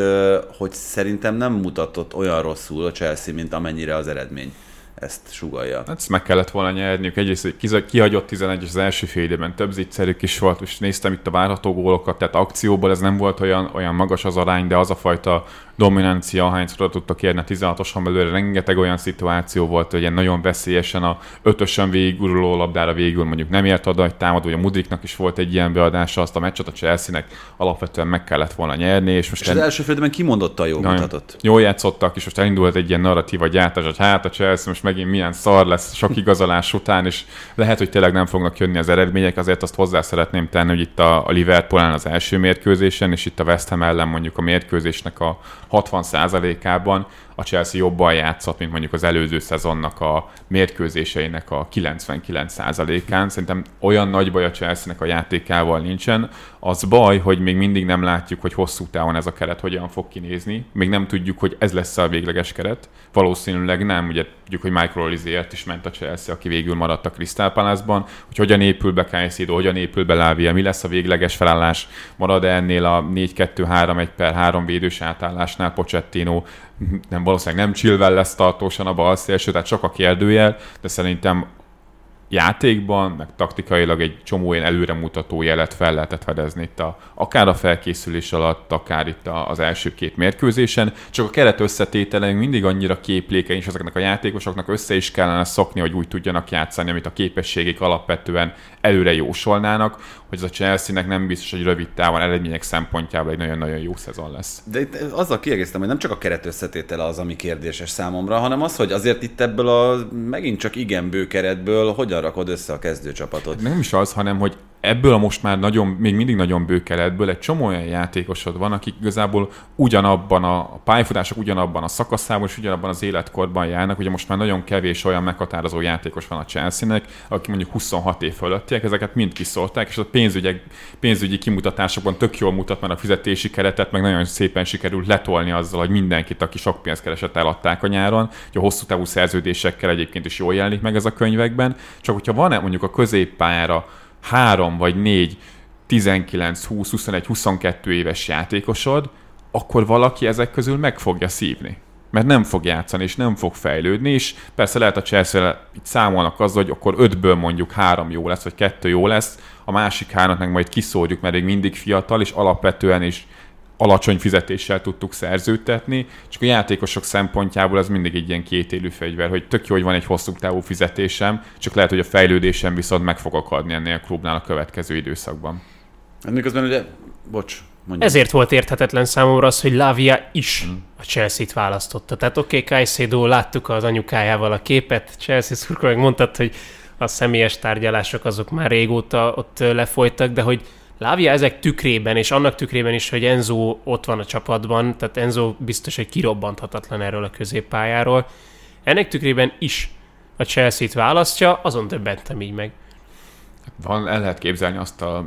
hogy szerintem nem mutatott olyan rosszul a Chelsea, mint amennyire az eredmény ezt sugalja. Hát ezt meg kellett volna nyerniük. Egyrészt hogy kihagyott 11 az első fél időben, több zicserük is volt, és néztem itt a várható gólokat, tehát akcióból ez nem volt olyan, olyan magas az arány, de az a fajta dominancia, ahányszor oda tudtak érni a 16-oson belőle, rengeteg olyan szituáció volt, hogy ilyen nagyon veszélyesen a ötösen végiguruló labdára végül mondjuk nem ért oda, hogy támadó, a Mudriknak is volt egy ilyen beadása, azt a meccset a Chelsea-nek alapvetően meg kellett volna nyerni, és most És az első félidőben kimondottan jól Nagyon mutatott. Jól játszottak, és most elindult egy ilyen narratíva gyártás, hogy hát a Chelsea most megint milyen szar lesz sok igazolás után, és lehet, hogy tényleg nem fognak jönni az eredmények, azért azt hozzá szeretném tenni, hogy itt a, a Liverpoolán az első mérkőzésen, és itt a West Ham ellen mondjuk a mérkőzésnek a 60%-ában a Chelsea jobban játszott, mint mondjuk az előző szezonnak a mérkőzéseinek a 99%-án. Szerintem olyan nagy baj a Chelsea-nek a játékával nincsen. Az baj, hogy még mindig nem látjuk, hogy hosszú távon ez a keret hogyan fog kinézni. Még nem tudjuk, hogy ez lesz a végleges keret. Valószínűleg nem. Ugye tudjuk, hogy Michael Olizért is ment a Chelsea, aki végül maradt a Crystal Palace-ban. Hogy hogyan épül be Caicedo, hogyan épül be Lávia, mi lesz a végleges felállás, marad-e ennél a 4-2-3-1 per 3 védős átállásnál Pochettino, nem valószínűleg nem Chilwell lesz tartósan a bal szélső, tehát csak a kérdőjel, de szerintem játékban, meg taktikailag egy csomó ilyen előremutató jelet fel lehetett fedezni itt a, akár a felkészülés alatt, akár itt a, az első két mérkőzésen, csak a keret összetétele mindig annyira képlékeny, és ezeknek a játékosoknak össze is kellene szokni, hogy úgy tudjanak játszani, amit a képességek alapvetően előre jósolnának, hogy ez a Chelsea-nek nem biztos, hogy rövid távon eredmények szempontjából egy nagyon-nagyon jó szezon lesz. De itt azzal kiegészítem, hogy nem csak a keret összetétele az, ami kérdéses számomra, hanem az, hogy azért itt ebből a megint csak igen bő keretből hogyan rakod össze a kezdőcsapatot. Nem is az, hanem hogy ebből a most már nagyon, még mindig nagyon bő keretből egy csomó olyan játékosod van, akik igazából ugyanabban a, a pályafutások ugyanabban a szakaszában és ugyanabban az életkorban járnak. Ugye most már nagyon kevés olyan meghatározó játékos van a Chelsea-nek, aki mondjuk 26 év fölöttiek, ezeket mind kiszólták, és a pénzügyi, pénzügyi kimutatásokban tök jól mutat, mert a fizetési keretet meg nagyon szépen sikerült letolni azzal, hogy mindenkit, aki sok pénzt keresett, eladták a nyáron. Ugye a hosszú távú szerződésekkel egyébként is jól jelenik meg ez a könyvekben. Csak hogyha van-e mondjuk a középpályára három vagy négy 19, 20, 21, 22 éves játékosod, akkor valaki ezek közül meg fogja szívni. Mert nem fog játszani, és nem fog fejlődni, és persze lehet a chelsea itt számolnak azzal, hogy akkor ötből mondjuk három jó lesz, vagy kettő jó lesz, a másik hármat meg majd kiszórjuk, mert még mindig fiatal, és alapvetően is alacsony fizetéssel tudtuk szerződtetni, csak a játékosok szempontjából ez mindig egy ilyen kétélű fegyver, hogy tök jó, hogy van egy hosszú távú fizetésem, csak lehet, hogy a fejlődésem viszont meg fog akadni ennél a klubnál a következő időszakban. Miközben ugye, bocs, Mondjuk. Ezért volt érthetetlen számomra az, hogy Lavia is hmm. a Chelsea-t választotta. Tehát oké, okay, Caicedo, láttuk az anyukájával a képet, Chelsea szurkolók mondtad, hogy a személyes tárgyalások azok már régóta ott lefolytak, de hogy Lávia ezek tükrében, és annak tükrében is, hogy Enzo ott van a csapatban, tehát Enzo biztos, hogy kirobbanthatatlan erről a középpályáról. Ennek tükrében is a Chelsea-t választja, azon döbbentem így meg. Van, el lehet képzelni azt a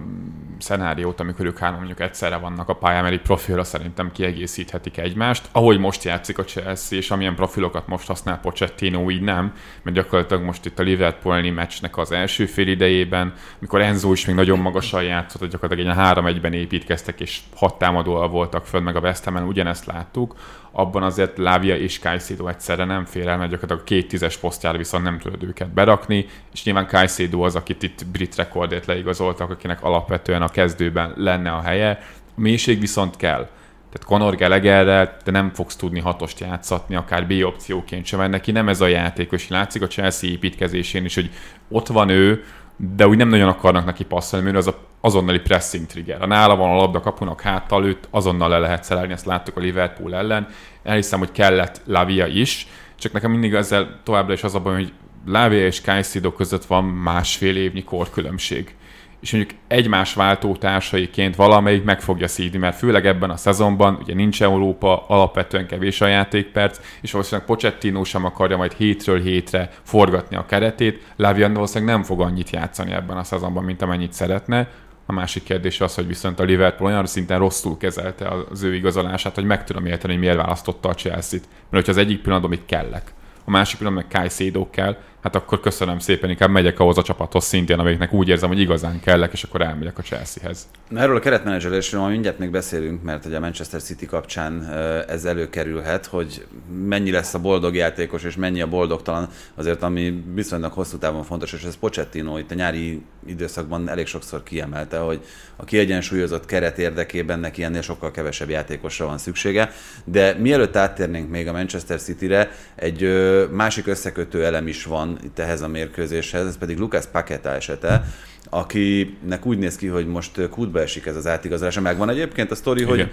szenáriót, amikor ők három mondjuk egyszerre vannak a pályán, mert egy profilra szerintem kiegészíthetik egymást. Ahogy most játszik a Chelsea, és amilyen profilokat most használ Pochettino, így nem, mert gyakorlatilag most itt a Liverpoolni meccsnek az első fél idejében, mikor Enzo is még nagyon magasan játszott, hogy gyakorlatilag egy 3-1-ben építkeztek, és hat támadóval voltak föl, meg a West Ham-en ugyanezt láttuk, abban azért Lávia és Caicedo egyszerre nem fér el, mert gyakorlatilag a két tízes posztjára viszont nem tudod őket berakni, és nyilván Caicedo az, akit itt brit rekordért leigazoltak, akinek alapvetően a kezdőben lenne a helye. A mélység viszont kell. Tehát Conor Gallagherrel te nem fogsz tudni hatost játszatni, akár B opcióként sem, mert neki nem ez a játékos. Látszik a Chelsea építkezésén is, hogy ott van ő, de úgy nem nagyon akarnak neki passzolni, mert az a azonnali pressing trigger. A nála van a labda kapunak háttal, őt azonnal le lehet szerelni, ezt láttuk a Liverpool ellen. Elhiszem, hogy kellett Lavia is, csak nekem mindig ezzel továbbra is az a baj, hogy Lavia és Caicedo között van másfél évnyi korkülönbség és mondjuk egymás váltótársaiként valamelyik meg fogja szídni, mert főleg ebben a szezonban ugye nincs Európa, alapvetően kevés a játékperc, és valószínűleg Pochettino sem akarja majd hétről hétre forgatni a keretét, Lavian valószínűleg nem fog annyit játszani ebben a szezonban, mint amennyit szeretne, a másik kérdés az, hogy viszont a Liverpool olyan szinten rosszul kezelte az ő igazolását, hogy meg tudom érteni, hogy miért választotta a Chelsea-t. Mert hogyha az egyik pillanatban itt kellek, a másik pillanatban meg Caicedo kell, hát akkor köszönöm szépen, inkább megyek ahhoz a csapathoz szintén, amiknek úgy érzem, hogy igazán kellek, és akkor elmegyek a Chelseahez. Erről a keretmenedzselésről majd mindjárt még beszélünk, mert ugye a Manchester City kapcsán ez előkerülhet, hogy mennyi lesz a boldog játékos, és mennyi a boldogtalan, azért ami viszonylag hosszú távon fontos, és ez Pochettino itt a nyári időszakban elég sokszor kiemelte, hogy a kiegyensúlyozott keret érdekében neki ennél sokkal kevesebb játékosra van szüksége. De mielőtt áttérnénk még a Manchester City-re, egy másik összekötő elem is van itt ehhez a mérkőzéshez, ez pedig Lucas Paqueta esete, akinek úgy néz ki, hogy most kútba esik ez az átigazolása. Megvan egyébként a sztori, hogy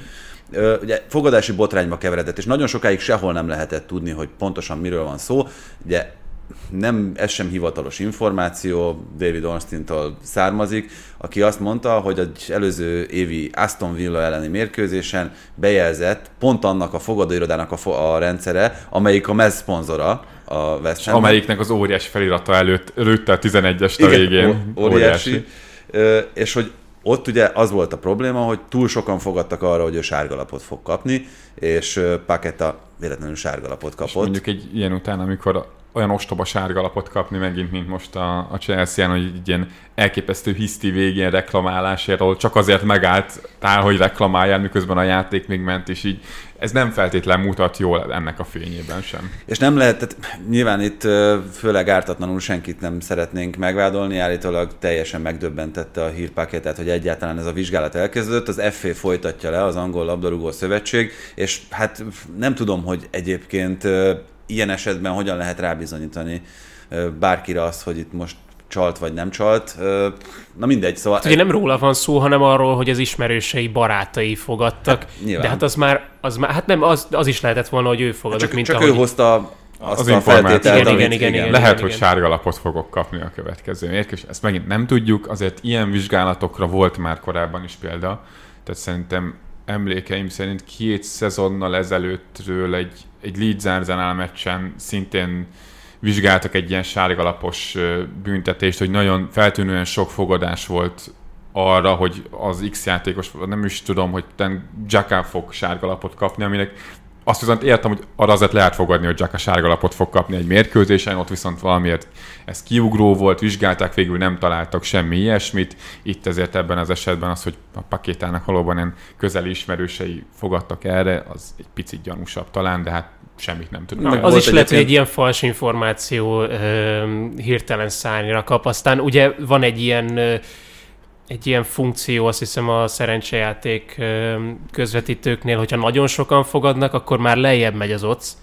ugye fogadási botrányba keveredett, és nagyon sokáig sehol nem lehetett tudni, hogy pontosan miről van szó. Ugye nem, ez sem hivatalos információ, David Ornstein-tól származik, aki azt mondta, hogy az előző évi Aston Villa elleni mérkőzésen bejelzett pont annak a fogadóirodának a, fo- a rendszere, amelyik a mez szponzora, a West Ham. Amelyiknek az óriási felirata előtt lőtte a 11-est a Igen, végén. ó- óriási. Ö, És hogy ott ugye az volt a probléma, hogy túl sokan fogadtak arra, hogy ő sárgalapot fog kapni, és Paketa véletlenül sárgalapot kapott. Mondjuk egy ilyen után, amikor olyan ostoba sárga lapot kapni megint, mint most a, a Chelsea-en, hogy egy ilyen elképesztő hiszti végén reklamálásért, ahol csak azért megállt tál, hogy reklamáljál, miközben a játék még ment, és így ez nem feltétlen mutat jól ennek a fényében sem. És nem lehet, tehát nyilván itt főleg ártatlanul senkit nem szeretnénk megvádolni, állítólag teljesen megdöbbentette a hírpaketát, hogy egyáltalán ez a vizsgálat elkezdődött, az FA folytatja le, az Angol Labdarúgó Szövetség, és hát nem tudom, hogy egyébként ilyen esetben hogyan lehet rábizonyítani bárkire azt, hogy itt most csalt vagy nem csalt. Na mindegy, szóval... Hát ugye nem róla van szó, hanem arról, hogy az ismerősei, barátai fogadtak. Hát, nyilván. de hát az már, az már, hát nem, az, az is lehetett volna, hogy ő fogadott, csak mint csak ahogy... ő hozta azt Az a információt. feltételt, Igen, amit, igen, igen, igen. Lehet, hogy igen. sárga lapot fogok kapni a következő mérkőzés. Ezt megint nem tudjuk, azért ilyen vizsgálatokra volt már korábban is példa. Tehát szerintem emlékeim szerint két szezonnal ezelőttről egy, egy Leeds Arsenal meccsen szintén vizsgáltak egy ilyen sárgalapos büntetést, hogy nagyon feltűnően sok fogadás volt arra, hogy az X játékos, nem is tudom, hogy ten Jacka fog sárgalapot kapni, aminek azt viszont értem, hogy arra azért lehet fogadni, hogy Jacka sárgalapot fog kapni egy mérkőzésen, ott viszont valamiért ez kiugró volt, vizsgálták, végül nem találtak semmi ilyesmit. Itt ezért ebben az esetben az, hogy a pakétának valóban ilyen közeli ismerősei fogadtak erre, az egy picit gyanúsabb talán, de hát semmit nem tudunk. Meg Az is lehet, hogy egy ilyen fals információ ö, hirtelen szárnyra kap. Aztán ugye van egy ilyen ö, egy ilyen funkció, azt hiszem a szerencsejáték közvetítőknél, hogyha nagyon sokan fogadnak, akkor már lejjebb megy az oc.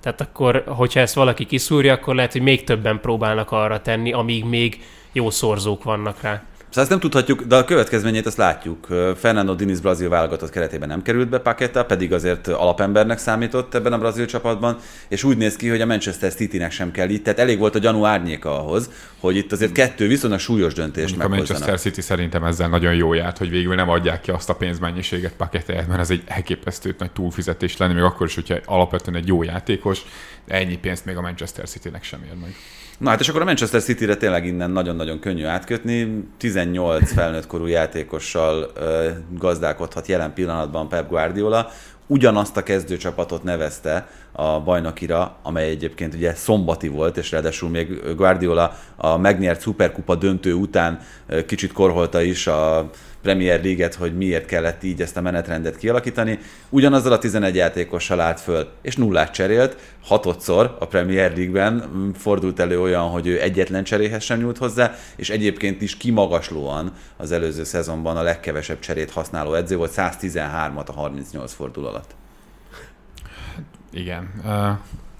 Tehát akkor, hogyha ezt valaki kiszúrja, akkor lehet, hogy még többen próbálnak arra tenni, amíg még jó szorzók vannak rá. Szóval ezt nem tudhatjuk, de a következményét azt látjuk. Fernando Diniz brazil válogatott keretében nem került be Paqueta, pedig azért alapembernek számított ebben a brazil csapatban, és úgy néz ki, hogy a Manchester City-nek sem kell itt. Tehát elég volt a gyanú árnyéka ahhoz, hogy itt azért kettő viszonylag súlyos döntést Mondjuk a Manchester meghozzanak. City szerintem ezzel nagyon jó járt, hogy végül nem adják ki azt a pénzmennyiséget paketet, mert ez egy elképesztő nagy túlfizetés lenne, még akkor is, hogyha alapvetően egy jó játékos, de ennyi pénzt még a Manchester City-nek sem ér meg. Na hát és akkor a Manchester City-re tényleg innen nagyon-nagyon könnyű átkötni. 18 felnőtt korú játékossal ö, gazdálkodhat jelen pillanatban Pep Guardiola. Ugyanazt a kezdőcsapatot nevezte a bajnokira, amely egyébként ugye szombati volt, és ráadásul még Guardiola a megnyert szuperkupa döntő után kicsit korholta is a Premier League-et, hogy miért kellett így ezt a menetrendet kialakítani. Ugyanazzal a 11 játékossal állt föl, és nullát cserélt, hatodszor a Premier League-ben mm, fordult elő olyan, hogy ő egyetlen cseréhez sem nyúlt hozzá, és egyébként is kimagaslóan az előző szezonban a legkevesebb cserét használó edző volt, 113-at a 38 fordul alatt. Igen.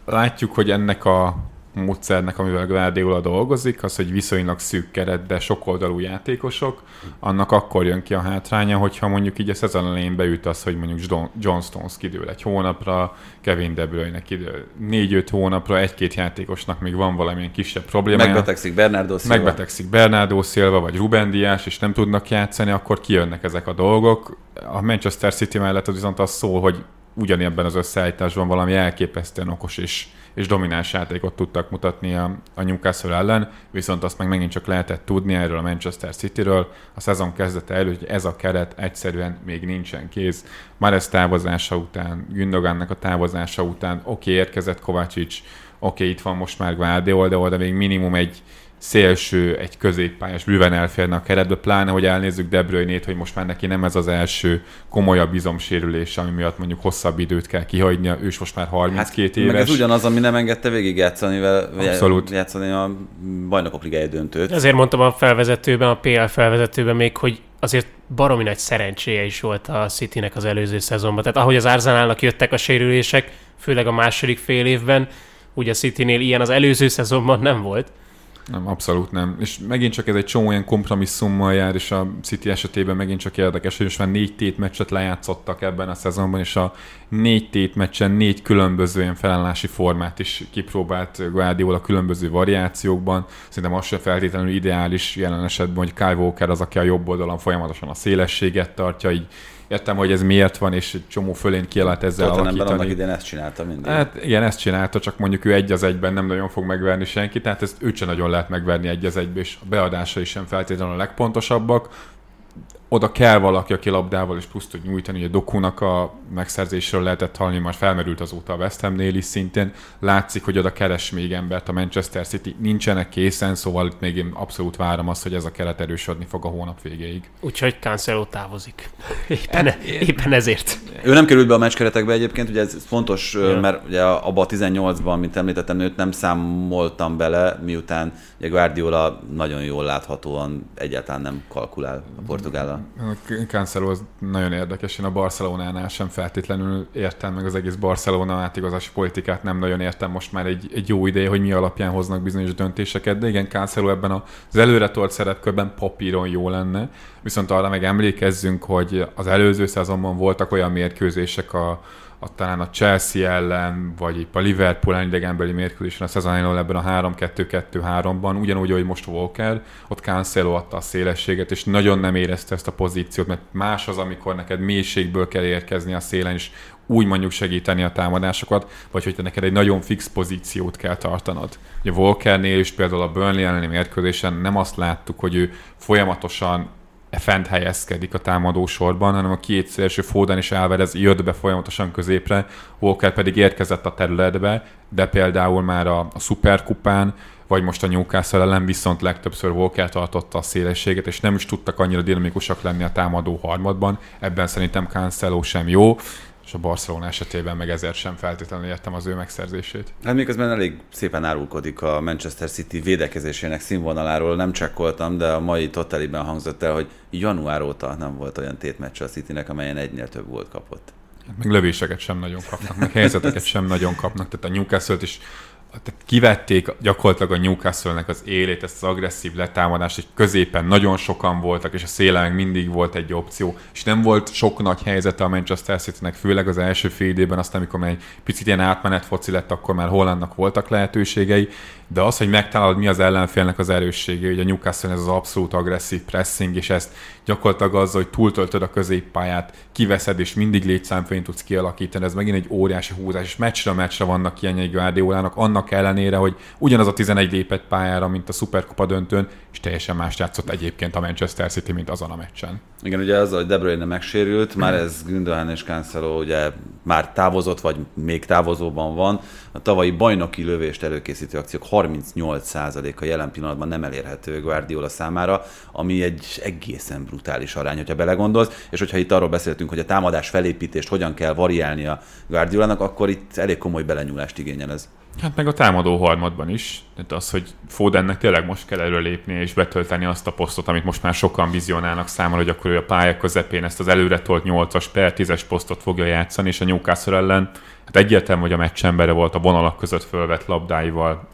Látjuk, hogy ennek a módszernek, amivel Guardiola dolgozik, az, hogy viszonylag szűk keret, de sokoldalú játékosok, annak akkor jön ki a hátránya, hogyha mondjuk így a szezon elején beüt az, hogy mondjuk John- Stones kidől egy hónapra, Kevin De Bruyne kidől négy-öt hónapra, egy-két játékosnak még van valamilyen kisebb problémája. Megbetegszik Bernardo Silva. megbetegszik Bernardo Silva vagy Ruben Dias, és nem tudnak játszani, akkor kijönnek ezek a dolgok. A Manchester City mellett az viszont az szól, hogy ugyanebben az összeállításban valami elképesztően okos és, és domináns játékot tudtak mutatni a, a Newcastle ellen, viszont azt meg megint csak lehetett tudni erről a Manchester Cityről a szezon kezdete előtt, hogy ez a keret egyszerűen még nincsen kész. Mares távozása után, Gündogannak a távozása után, oké, okay, érkezett Kovácsics, oké, okay, itt van most már Guardiola, de még minimum egy szélső, egy középpályás bőven elférne a keretbe, pláne, hogy elnézzük De Bruyne-t, hogy most már neki nem ez az első komolyabb izomsérülése, ami miatt mondjuk hosszabb időt kell kihagynia, ő is most már 32 éves. Hát, Meg ez ugyanaz, ami nem engedte végig játszani, Abszolút. játszani a bajnokok ligája döntőt. Ezért mondtam a felvezetőben, a PL felvezetőben még, hogy azért baromi nagy szerencséje is volt a Citynek az előző szezonban. Tehát ahogy az Arsenalnak jöttek a sérülések, főleg a második fél évben, ugye a Citynél ilyen az előző szezonban nem volt. Nem, abszolút nem. És megint csak ez egy csomó ilyen kompromisszummal jár, és a City esetében megint csak érdekes, hogy most már négy tét meccset lejátszottak ebben a szezonban, és a négy tét meccsen négy különböző ilyen felállási formát is kipróbált Guardiola különböző variációkban. Szerintem az sem feltétlenül ideális jelen esetben, hogy Kyle Walker az, aki a jobb oldalon folyamatosan a szélességet tartja, így értem, hogy ez miért van, és egy csomó fölén ki lehet ezzel Tottenhamben alakítani. annak idén ezt csinálta mindig. Hát igen, ezt csinálta, csak mondjuk ő egy az egyben nem nagyon fog megverni senki, tehát ezt őt sem nagyon lehet megverni egy az egyben, és a beadásai sem feltétlenül a legpontosabbak. Oda kell valaki, aki labdával is plusz tud nyújtani, ugye Dokunak a megszerzésről lehetett hallani, már felmerült azóta a West Hamnél is szintén. Látszik, hogy oda keres még embert a Manchester City, nincsenek készen, szóval itt még én abszolút várom azt, hogy ez a keret erősödni fog a hónap végéig. Úgyhogy Cancelo távozik. Éppen, éppen ezért. Ő nem került be a meccskeretekbe egyébként, ugye ez fontos, Ja. mert ugye abba a 18-ban, mint említettem, őt nem számoltam bele, miután ugye Guardiola nagyon jól láthatóan egyáltalán nem kalkulál a portugállal. Cancelo az nagyon érdekes, én a Barcelonánál sem feltétlenül értem, meg az egész Barcelona átigazási politikát nem nagyon értem most már egy, egy jó ideje, hogy mi alapján hoznak bizonyos döntéseket, de igen, Cancelo ebben az előre tolt szerepkörben papíron jó lenne, viszont arra meg emlékezzünk, hogy az előző szezonban voltak olyan mérkőzések a, a, talán a Chelsea ellen, vagy épp a Liverpool ellen idegenbeli mérkőzésen a szezon ebben a 3-2-2-3-ban, ugyanúgy, ahogy most Walker, ott Cancelo adta a szélességet, és nagyon nem érezte ezt a pozíciót, mert más az, amikor neked mélységből kell érkezni a szélen, és úgy mondjuk segíteni a támadásokat, vagy hogy te neked egy nagyon fix pozíciót kell tartanod. Ugye Walkernél is például a Burnley elleni mérkőzésen nem azt láttuk, hogy ő folyamatosan fent helyezkedik a támadó sorban, hanem a két szélső Foden és Alvarez jött be folyamatosan középre, Walker pedig érkezett a területbe, de például már a, a Superkupán, vagy most a Newcastle ellen viszont legtöbbször Walker tartotta a szélességet, és nem is tudtak annyira dinamikusak lenni a támadó harmadban. Ebben szerintem Cancelo sem jó, és a Barcelona esetében meg ezért sem feltétlenül értem az ő megszerzését. Hát miközben elég szépen árulkodik a Manchester City védekezésének színvonaláról, nem csekkoltam, de a mai totaliben hangzott el, hogy január óta nem volt olyan tétmeccs a Citynek, amelyen egynél több volt kapott. Meg lövéseket sem nagyon kapnak, meg helyzeteket sem nagyon kapnak, tehát a Newcastle-t is kivették gyakorlatilag a Newcastle-nek az élét, ezt az agresszív letámadást, hogy középen nagyon sokan voltak, és a szélen mindig volt egy opció, és nem volt sok nagy helyzete a Manchester City-nek, főleg az első fél időben, aztán amikor már egy picit ilyen átmenet foci lett, akkor már Hollandnak voltak lehetőségei, de az, hogy megtalálod, mi az ellenfélnek az erőssége, hogy a Newcastle ez az abszolút agresszív pressing, és ezt gyakorlatilag azzal, hogy túltöltöd a középpályát, kiveszed, és mindig létszámfőn tudsz kialakítani, ez megint egy óriási húzás, és meccsre meccsre vannak ilyenjei Guardiolának, annak ellenére, hogy ugyanaz a 11 lépett pályára, mint a Superkupa döntőn, és teljesen más játszott egyébként a Manchester City, mint azon a meccsen. Igen, ugye az, hogy De Bruyne megsérült, már ez Gündogan és Cancelo ugye már távozott, vagy még távozóban van. A tavalyi bajnoki lövést előkészítő akciók 38%-a jelen pillanatban nem elérhető Guardiola számára, ami egy egészen brutális arány, hogyha belegondolsz, és hogyha itt arról beszéltünk, hogy a támadás felépítést hogyan kell variálni a Guardiolának, akkor itt elég komoly belenyúlást igényel ez. Hát meg a támadó harmadban is. Tehát az, hogy Fodennek tényleg most kell előlépni és betölteni azt a posztot, amit most már sokan vizionálnak számára, hogy akkor ő a pálya közepén ezt az előre tolt 8-as per 10-es posztot fogja játszani, és a Newcastle ellen hát egyértelmű, hogy a meccsembere volt a vonalak között fölvett labdáival,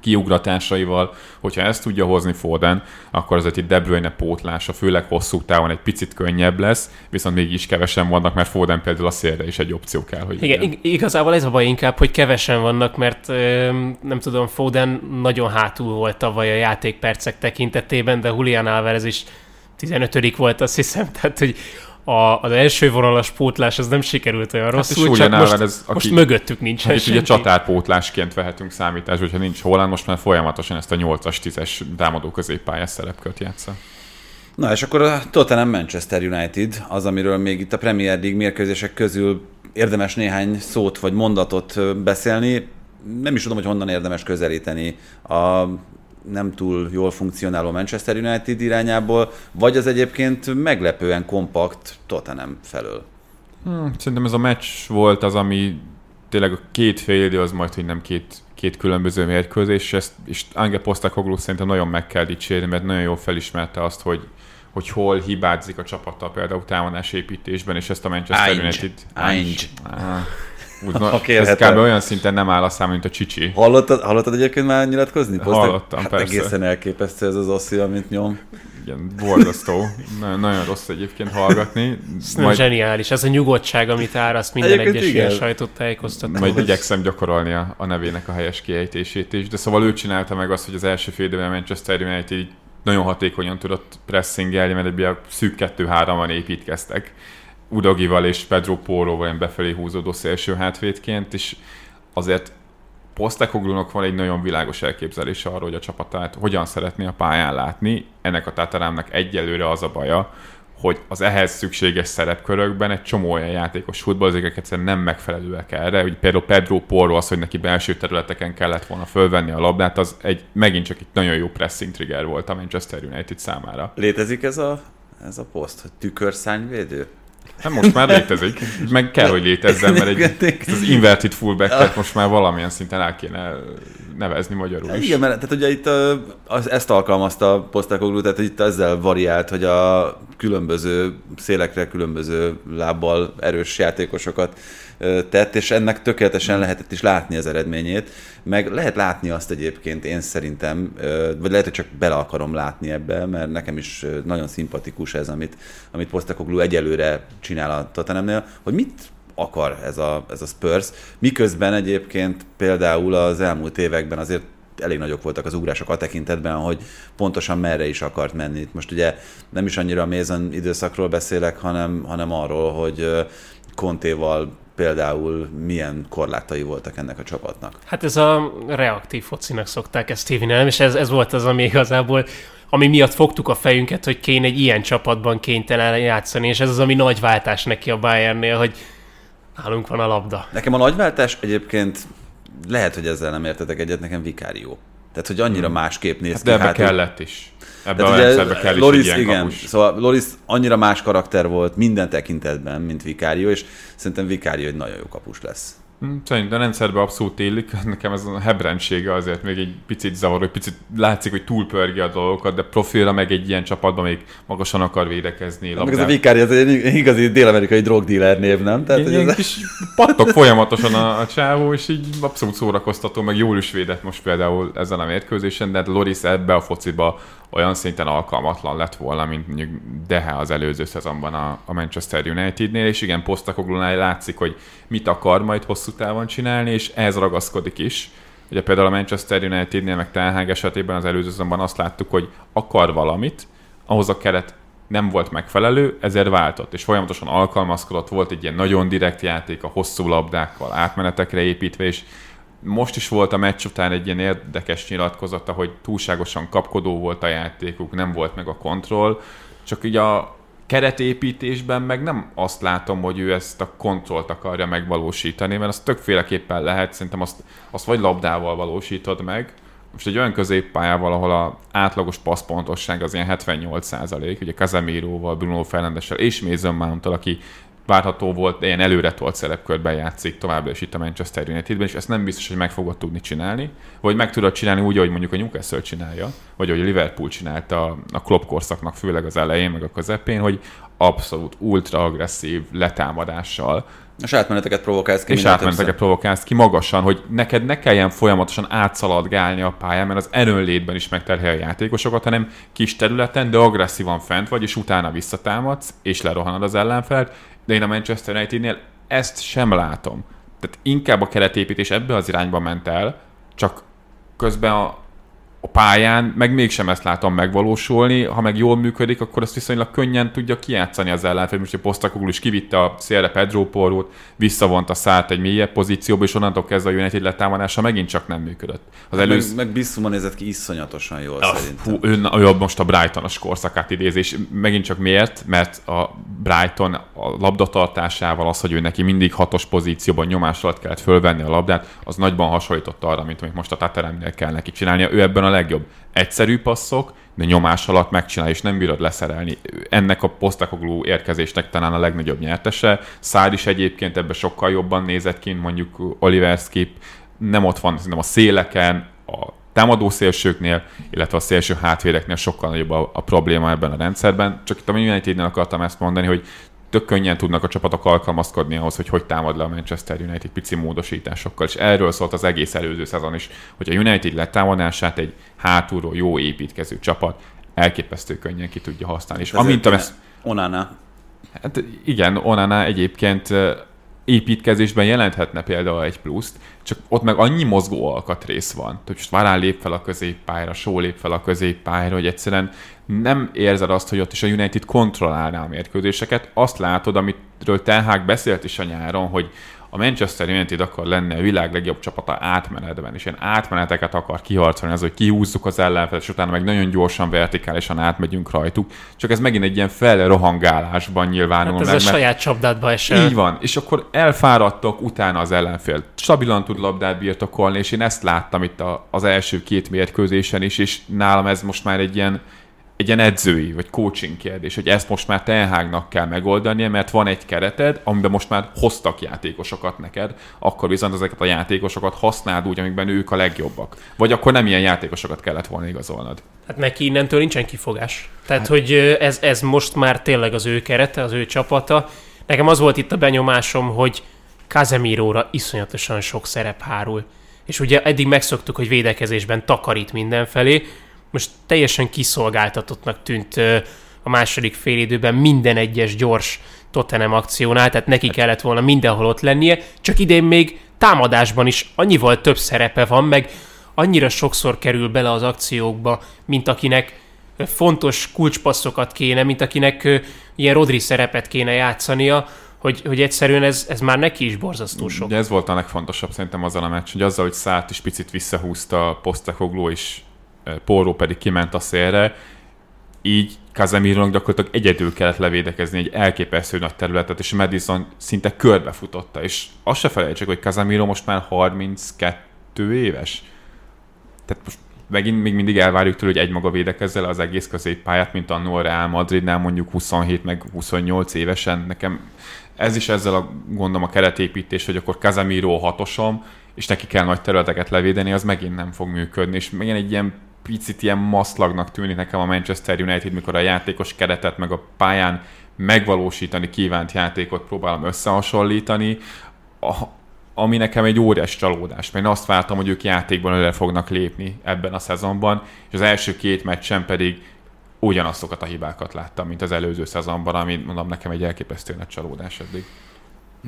kiugratásaival, hogyha ezt tudja hozni Foden, akkor azért itt De Bruyne pótlása, főleg hosszú távon egy picit könnyebb lesz, viszont mégis kevesen vannak, mert Foden például a szélre is egy opció kell, hogy Igen, ig- igazából ez a baj inkább, hogy kevesen vannak, mert nem tudom, Foden nagyon hátul volt tavaly a játékpercek tekintetében, de Julian Alvarez is 15 volt, azt hiszem, tehát hogy a, az első vonalas pótlás az nem sikerült olyan Hát és rosszul, csak most, Alvarez, aki- most mögöttük nincsen Hát itt ugye csatárpótlásként vehetünk számítás, hogyha nincs Holland, most már folyamatosan ezt a 8-as, 10-es támadó középpályás szerepkört játsza. Na és akkor a Tottenham Manchester United, az, amiről még itt a Premier League mérkőzések közül érdemes néhány szót vagy mondatot beszélni. Nem is tudom, hogy honnan érdemes közelíteni a nem túl jól funkcionáló Manchester United irányából, vagy az egyébként meglepően kompakt Tottenham felől. Hmm, szerintem ez a meccs volt az, ami tényleg a két fél idő az majd, hogy nem két, két különböző mérkőzés, és, ezt, és Ange Postecoglou szerintem nagyon meg kell dicsérni, mert nagyon jól felismerte azt, hogy hogy hol hibázik a csapata például támadás építésben, és ezt a Manchester Ainge. United... Ainge. Úgy, na, ez kb. olyan szinten nem áll a szám, mint a csicsi. Hallottad, hallottad egyébként már nyilatkozni? Hallottam, hát persze. egészen elképesztő ez az oszi, amit nyom. Igen, borzasztó. nagyon, nagyon rossz egyébként hallgatni. Ez nem zseniális, ez a nyugodtság, amit áraszt minden Egyébként egyes igen. ilyen sajtot tájékoztató. Majd igyekszem gyakorolni a, a nevének a helyes kiejtését is, de szóval ő csinálta meg azt, hogy az első fél időben a Manchester United így nagyon hatékonyan tudott pressingelni, mert egy ilyen szűk 2-3-an építkeztek. Udogival és Pedro Porroval ilyen befelé húzódó szélső hátvédként, és azért Postecoglónak van egy nagyon világos elképzelése arról, hogy a csapatát hogyan szeretné a pályán látni. Ennek a Tatarámnak egyelőre az a baja, hogy az ehhez szükséges szerepkörökben egy csomó olyan játékos futballozók egyszerűen nem megfelelőek erre. Úgy például Pedro Porro az, hogy neki belső területeken kellett volna fölvenni a labdát, az egy megint csak egy nagyon jó pressing trigger volt a Manchester United számára. Létezik ez a, ez a poszt, hogy tükörszányvédő? Hát most már létezik, meg kell, hogy létezzen, mert egy, az inverted fullback most már valamilyen szinten el kéne nevezni magyarul is. Igen, mert tehát ugye itt az, ezt alkalmazta a Postecoglou, tehát itt ezzel variált, hogy a különböző szélekre különböző lábbal erős játékosokat tett, és ennek tökéletesen lehetett is látni az eredményét, meg lehet látni azt egyébként én szerintem, vagy lehet, hogy csak bele akarom látni ebbe, mert nekem is nagyon szimpatikus ez, amit, amit Postecoglou egyelőre csinál a Tottenhamnél, hogy mit akar ez a, ez a Spurs, miközben egyébként például az elmúlt években azért elég nagyok voltak az ugrások a tekintetben, hogy pontosan merre is akart menni. Itt most ugye nem is annyira a Mason időszakról beszélek, hanem, hanem arról, hogy ö, Contéval például milyen korlátai voltak ennek a csapatnak. Hát ez a reaktív focinak szokták ezt hívni, nem? És ez, ez volt az, ami igazából ami miatt fogtuk a fejünket, hogy kéne egy ilyen csapatban kénytelen játszani, és ez az, ami nagy váltás neki a Bayernnél, hogy nálunk van a labda. Nekem a nagyváltás egyébként lehet, hogy ezzel nem értetek egyet, nekem vikárió. Tehát, hogy annyira másképp néz Hát ki. de ebbe hátul. kellett is. Ebbe Tehát a ugye rendszerbe kell is Loris, egy ilyen igen, kapus. szóval Loris annyira más karakter volt minden tekintetben, mint Vikárió, és szerintem Vikárió egy nagyon jó kapus lesz. Hm, Szerintem a rendszerbe abszolút élik. Nekem ez a hebrendsége azért még egy picit zavaró, egy picit látszik, hogy túlpörgi a dolgokat, de profilra meg egy ilyen csapatban még magasan akar védekezni. Meg ez a Vikárió, ez egy igazi dél-amerikai drogdealer név, nem? Tehát, Ilyen, hogy ilyen ez kis pattok folyamatosan a, a csávó, és így abszolút szórakoztató, meg jól is védett most például ezen a mérkőzésen, de hát Loris ebbe a fociba olyan szinten alkalmatlan lett volna, mint mondjuk Dehe az előző szezonban a, a Manchester Unitednél, és igen, Postecoglónál látszik, hogy mit akar majd hosszú távon csinálni, és ehhez ragaszkodik is. Ugye például a Manchester Unitednél, meg Ten esetében az előző szezonban azt láttuk, hogy akar valamit, ahhoz a keret nem volt megfelelő, ezért váltott, és folyamatosan alkalmazkodott, volt egy ilyen nagyon direkt játék a hosszú labdákkal, átmenetekre építve, és most is volt a meccs után egy ilyen érdekes nyilatkozata, hogy túlságosan kapkodó volt a játékuk, nem volt meg a kontroll, csak így a keretépítésben meg nem azt látom, hogy ő ezt a kontrollt akarja megvalósítani, mert az többféleképpen lehet, szerintem azt, azt vagy labdával valósítod meg, most egy olyan középpályával, ahol a átlagos passzpontosság az ilyen 78 százalék, ugye Casemiroval, Bruno Fernandessel és Mason mount aki várható volt, ilyen előre tolt szerepkörben játszik továbbra is itt a Manchester Unitedben, és ezt nem biztos, hogy meg fogod tudni csinálni, vagy meg tudod csinálni úgy, ahogy mondjuk a Newcastle csinálja, vagy ahogy a Liverpool csinálta a, Klopp korszaknak, főleg az elején, meg a közepén, hogy abszolút ultra agresszív letámadással és átmeneteket provokálsz ki. és átmeneteket többször. provokálsz ki magasan, hogy neked ne kelljen folyamatosan átszaladgálni a pályán, mert az erőnlétben is megterhel a játékosokat, hanem kis területen, de agresszívan fent vagy, és utána visszatámadsz, és lerohanod az ellenfelt, de én a Manchester Unitednél ezt sem látom. Tehát inkább a keretépítés ebbe az irányba ment el, csak közben a, a pályán meg mégsem ezt látom megvalósulni, ha meg jól működik, akkor ezt viszonylag könnyen tudja kijátszani az ellenfél. Most a Postecoglou is kivitte a szélre Pedro Porrót, visszavonta szállt egy mélyebb pozícióba, és onnantól kezdve a United letámadása megint csak nem működött. Az Meg, előző... meg Bissuma nézett ki iszonyatosan jól Ah, szerintem. Hú, ő, ő most a Brightonos korszakát idézi, és megint csak miért? Mert a Brighton a labdatartásával az, hogy ő neki mindig hatos pozícióban nyomás alatt kellett fölvenni a labdát, az nagyban hasonlított arra, mint amit most a Tateremnél kell neki csinálnia. Ő ebben a legjobb. Egyszerű passzok, de nyomás alatt megcsinál, és nem bírod leszerelni. Ennek a Postecoglou érkezésnek talán a legnagyobb nyertese. Szár is egyébként ebbe sokkal jobban nézett ki, mondjuk Oliver Skip. Nem ott van szerintem a széleken, a támadó szélsőknél, illetve a szélső hátvédeknél sokkal nagyobb a, a probléma ebben a rendszerben. Csak itt a Unitednél akartam ezt mondani, hogy tök könnyen tudnak a csapatok alkalmazkodni ahhoz, hogy hogy támad le a Manchester United pici módosításokkal, és erről szólt az egész előző szezon is, hogy a United letámadását egy hátulról jó építkező csapat elképesztő könnyen ki tudja használni. És amint a Ezért Onana. Hát igen, Onana egyébként építkezésben jelenthetne például egy pluszt, csak ott meg annyi mozgó alkatrész van, hogy most Varán lép fel a középpályára, Só lép fel a középpályára, hogy egyszerűen nem érzed azt, hogy ott is a United kontrollálná a mérkőzéseket. Azt látod, amitről Ten beszélt is a nyáron, hogy a Manchester United akar lenne a világ legjobb csapata átmenetben, és ilyen átmeneteket akar kiharcolni, az, hogy kihúzzuk az ellenfelet, és utána meg nagyon gyorsan, vertikálisan átmegyünk rajtuk. Csak ez megint egy ilyen felrohangálásban nyilvánul Hát ez meg, a saját csapdádba esel. így van, és akkor elfáradtak utána az ellenfél. Stabilan tud labdát birtokolni, és én ezt láttam itt a, az első két mérkőzésen is, és nálam ez most már egy ilyen, egy ilyen edzői vagy coaching kérdés, hogy ezt most már Tenhágnak kell megoldania, mert van egy kereted, amiben most már hoztak játékosokat neked, akkor viszont ezeket a játékosokat használd úgy, amikben ők a legjobbak. Vagy akkor nem ilyen játékosokat kellett volna igazolnod. Hát neki innentől nincsen kifogás. Tehát, hát... hogy ez, ez most már tényleg az ő kerete, az ő csapata. Nekem az volt itt a benyomásom, hogy Casemiróra iszonyatosan sok szerep hárul. És ugye eddig megszoktuk, hogy védekezésben takarít mindenfelé, most teljesen kiszolgáltatottnak tűnt a második félidőben minden egyes gyors Tottenham akciónál, tehát neki kellett volna mindenhol ott lennie, csak idén még támadásban is annyival több szerepe van, meg annyira sokszor kerül bele az akciókba, mint akinek fontos kulcspasszokat kéne, mint akinek ilyen Rodri szerepet kéne játszania, hogy, hogy egyszerűen ez, ez már neki is borzasztó sok. Ugye ez volt a legfontosabb szerintem azzal a meccs, hogy azzal, hogy Szárt is picit visszahúzta Postecoglou és Porro pedig kiment a szélre, így Casemirónak gyakorlatilag egyedül kellett levédekezni egy elképesztő nagy területet, és Madison szinte körbefutotta, és azt se felejtsük, hogy Casemiro most már 32 éves. Tehát most megint még mindig elvárjuk tőle, hogy egymaga védekezzel az egész középpályát, mint a Real Madridnál mondjuk 27 meg 28 évesen. Nekem ez is ezzel a gondom a keretépítés, hogy akkor Casemiro hatosom, és neki kell nagy területeket levédeni, az megint nem fog működni, és megint egy ilyen picit ilyen maszlagnak tűnik nekem a Manchester United, mikor a játékos keretet meg a pályán megvalósítani kívánt játékot próbálom összehasonlítani, a, ami nekem egy óriás csalódás, mert én azt vártam, hogy ők játékban előre fognak lépni ebben a szezonban, és az első két meccsen pedig ugyanazokat a hibákat láttam, mint az előző szezonban, ami mondom nekem egy elképesztő nagy csalódás eddig.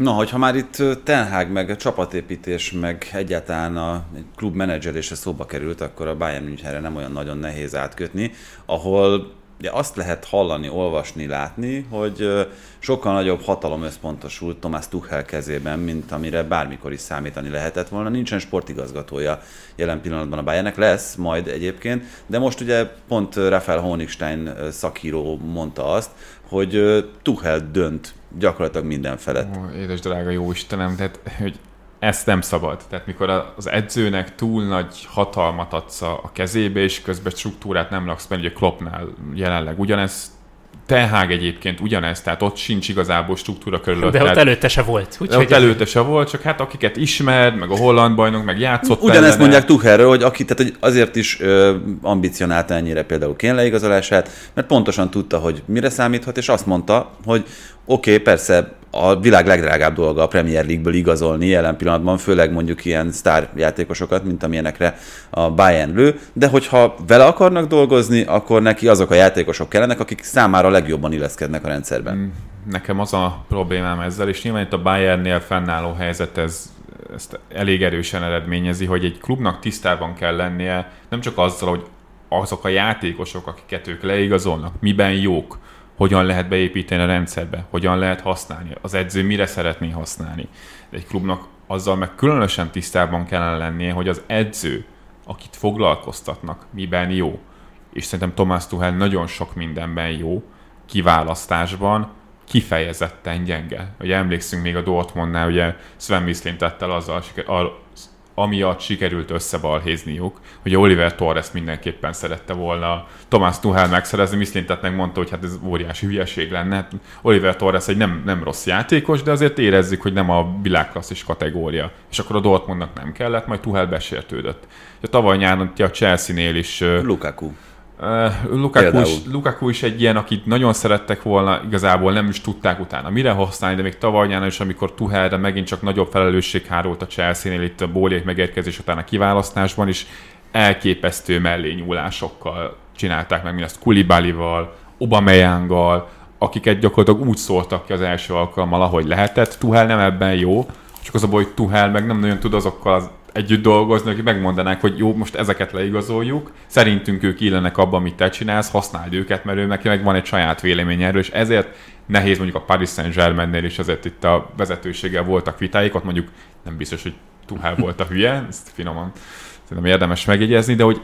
Na, hogyha már itt ö, Ten Hag, meg a csapatépítés, meg egyáltalán a klub menedzselése szóba került, akkor a Bayern Münchenre nem olyan nagyon nehéz átkötni, ahol ugye azt lehet hallani, olvasni, látni, hogy sokkal nagyobb hatalom összpontosult Thomas Tuchel kezében, mint amire bármikor is számítani lehetett volna. Nincsen sportigazgatója jelen pillanatban a Bayernnek, lesz majd egyébként, de most ugye pont Rafael Honigstein szakíró mondta azt, hogy Tuchel dönt gyakorlatilag minden felett. Ó, édes drága jó Istenem, tehát hogy ezt nem szabad. Tehát mikor az edzőnek túl nagy hatalmat adsz a kezébe, és közben struktúrát nem raksz, mert ugye Kloppnál jelenleg ugyanez, Tenhág egyébként ugyanez, tehát ott sincs igazából struktúra körülött. De ott tehát, előtte se volt. de ott előtte se volt, csak hát akiket ismer, meg a holland bajnok, meg játszott Ugyanezt ellene. mondják Tuchelről, hogy, aki, tehát, hogy azért is ö, ambicionálta ennyire például Kén leigazolását, mert pontosan tudta, hogy mire számíthat, és azt mondta, hogy oké, okay, persze a világ legdrágább dolga a Premier League-ből igazolni jelen pillanatban, főleg mondjuk ilyen sztárjátékosokat, mint amilyenekre a Bayern lő, de hogyha vele akarnak dolgozni, akkor neki azok a játékosok kellenek, akik számára legjobban illeszkednek a rendszerben. Nekem az a problémám ezzel, és nyilván itt a Bayernnél fennálló helyzet ez, ezt elég erősen eredményezi, hogy egy klubnak tisztában kell lennie nem csak azzal, hogy azok a játékosok, akiket ők leigazolnak, miben jók, hogyan lehet beépíteni a rendszerbe, hogyan lehet használni, az edző mire szeretné használni. Egy klubnak azzal meg különösen tisztában kellene lennie, hogy az edző, akit foglalkoztatnak, miben jó. És szerintem Tomás Tuchel nagyon sok mindenben jó, kiválasztásban, kifejezetten gyenge. Ugye emlékszünk még a Dortmundnál, ugye Sven Mislin tett el azzal, amiatt sikerült összebalhézniuk, hogy Oliver Torres mindenképpen szerette volna Tomás Tuchel megszerezni, Mislin tett meg mondta, hogy hát ez óriási hülyeség lenne. Hát Oliver Torres egy nem, nem rossz játékos, de azért érezzük, hogy nem a világklasszis kategória. És akkor a Dortmundnak nem kellett, majd Tuchel besértődött. A tavaly nyáron a Chelsea-nél is Lukaku. Uh, Lukaku, is, Lukaku is egy ilyen, akit nagyon szerettek volna, igazából nem is tudták utána mire használni, de még tavaly nyáron is, amikor Tuhelre megint csak nagyobb felelősség hárult a Chelsea-nél itt a Bóliék megérkezés után a kiválasztásban is, elképesztő mellényúlásokkal csinálták meg mindezt Kulibalival, Obameyanggal, akiket gyakorlatilag úgy szóltak ki az első alkalommal, ahogy lehetett. Tuhel nem ebben jó, csak az a baj, hogy Tuhel meg nem nagyon tud azokkal az együtt dolgozni, akik megmondanák, hogy jó, most ezeket leigazoljuk, szerintünk ők illenek abban, amit te csinálsz, használd őket, mert ő neki meg van egy saját vélemény erről, és ezért nehéz mondjuk a Paris Saint-Germainnél is azért itt a vezetőséggel voltak vitáik, ott mondjuk nem biztos, hogy Tuhel volt a hülye, ezt finoman szerintem érdemes megjegyezni, de hogy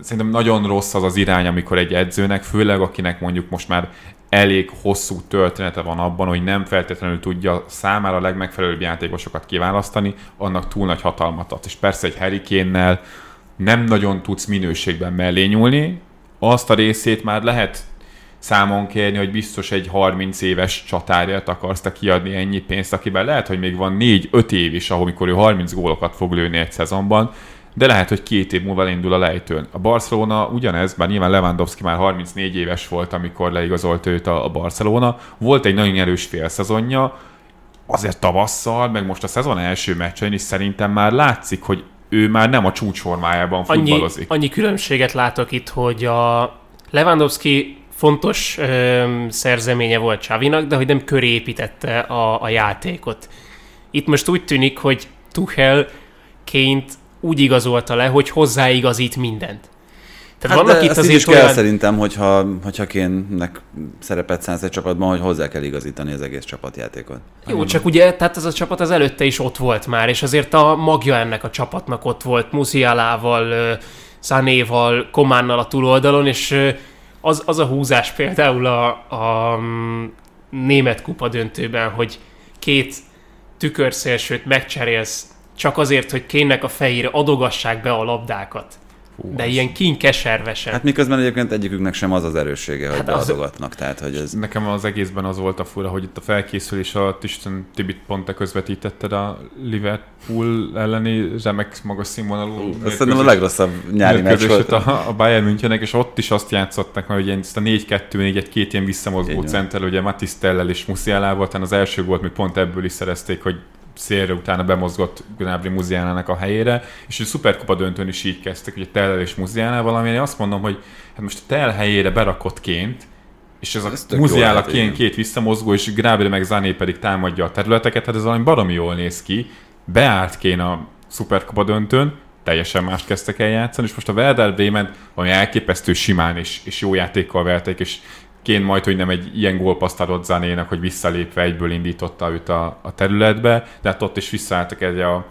szerintem nagyon rossz az az irány, amikor egy edzőnek, főleg akinek mondjuk most már elég hosszú története van abban, hogy nem feltétlenül tudja számára a legmegfelelőbb játékosokat kiválasztani, annak túl nagy hatalmat ad. És persze egy Harry nem nagyon tudsz minőségben mellé nyúlni, azt a részét már lehet számon kérni, hogy biztos egy 30 éves csatárját akarsz te kiadni ennyi pénzt, akiben lehet, hogy még van 4-5 év is, ahol mikor ő 30 gólokat fog lőni egy szezonban, de lehet, hogy két év múlva indul a lejtőn. A Barcelona ugyanez, bár nyilván Lewandowski már 34 éves volt, amikor leigazolt őt a Barcelona. Volt egy nagyon erős félszezonja, azért tavasszal, meg most a szezon első meccsein is szerintem már látszik, hogy ő már nem a csúcsformájában futballozik. Annyi, annyi különbséget látok itt, hogy a Lewandowski fontos ö, szerzeménye volt Csavinak, de hogy nem köré építette a, a játékot. Itt most úgy tűnik, hogy Tuchel ként úgy igazolta le, hogy hozzáigazít mindent. Tehát hát vannak itt azért is olyan... kell szerintem, hogyha, hogyha kénnek szerepet szánsz egy csapatban, hogy hozzá kell igazítani az egész csapatjátékot. Jó, csak ugye, tehát ez a csapat az előtte is ott volt már, és azért a magja ennek a csapatnak ott volt, Musialával, Szánéval, Kománnal a túloldalon, és az, az a húzás például a, a mm, német kupa döntőben, hogy két tükörszélsőt megcserélsz csak azért, hogy kénnek a fejére adogassák be a labdákat. Hú, de az... ilyen kínkeservesen. Hát miközben egyébként egyiküknek sem az az erőssége, hogy hát beadogatnak. Az... Tehát, hogy ez... Nekem az egészben az volt a fura, hogy itt a felkészülés alatt Isten Tibit pont te közvetítetted a Liverpool elleni remek magas színvonalú. Ez szerintem a legrosszabb nyári meccs volt. A, a Bayern Münchenek, és ott is azt játszottak, hogy ezt a 4-2-4 egy két ilyen visszamozgó center, ugye Tellel és Musialával, az első volt, még pont ebből is szerezték, hogy szélre utána bemozgott Gnabry Muziánának a helyére, és a Superkupa döntőn is így kezdtek, hogy a Tellel és Muziánál valami, én azt mondom, hogy hát most a Tell helyére berakottként, és ez, ez a Muziála két, két visszamozgó, és Gnabry meg Zané pedig támadja a területeket, hát ez valami baromi jól néz ki, beállt kén a Superkupa döntőn, teljesen más kezdtek el játszani, és most a Werder Bremen ami elképesztő simán és, és jó játékkal verték, és ként majd, hogy nem egy ilyen gólpaszt adott Zanénak, hogy visszalépve egyből indította őt a, a területbe, de hát ott is visszaálltak egy a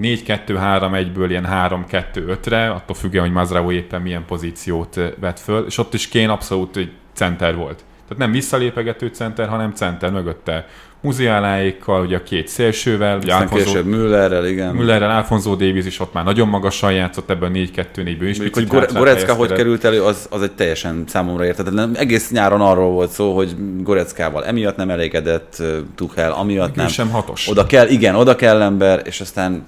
4-2-3-1-ből ilyen 3-2-5-re, attól függően, hogy Mazraoui éppen milyen pozíciót vett föl, és ott is Kén abszolút egy center volt. Tehát nem visszalépegető center, hanem center mögötte Muziáláékkal, ugye a két szélsővel. Ugye Aztán Alfonso, később Müllerrel, igen. Müllerrel, Alfonso Davis is ott már nagyon magasan játszott ebben a 4-2-4-ből is. hogy Gorecka hogy került elő, az, az egy teljesen számomra értetetlen. Egész nyáron arról volt szó, hogy Goreckával emiatt nem elégedett Tuchel, amiatt Még nem. sem hatos. Oda kell, igen, oda kell ember, és aztán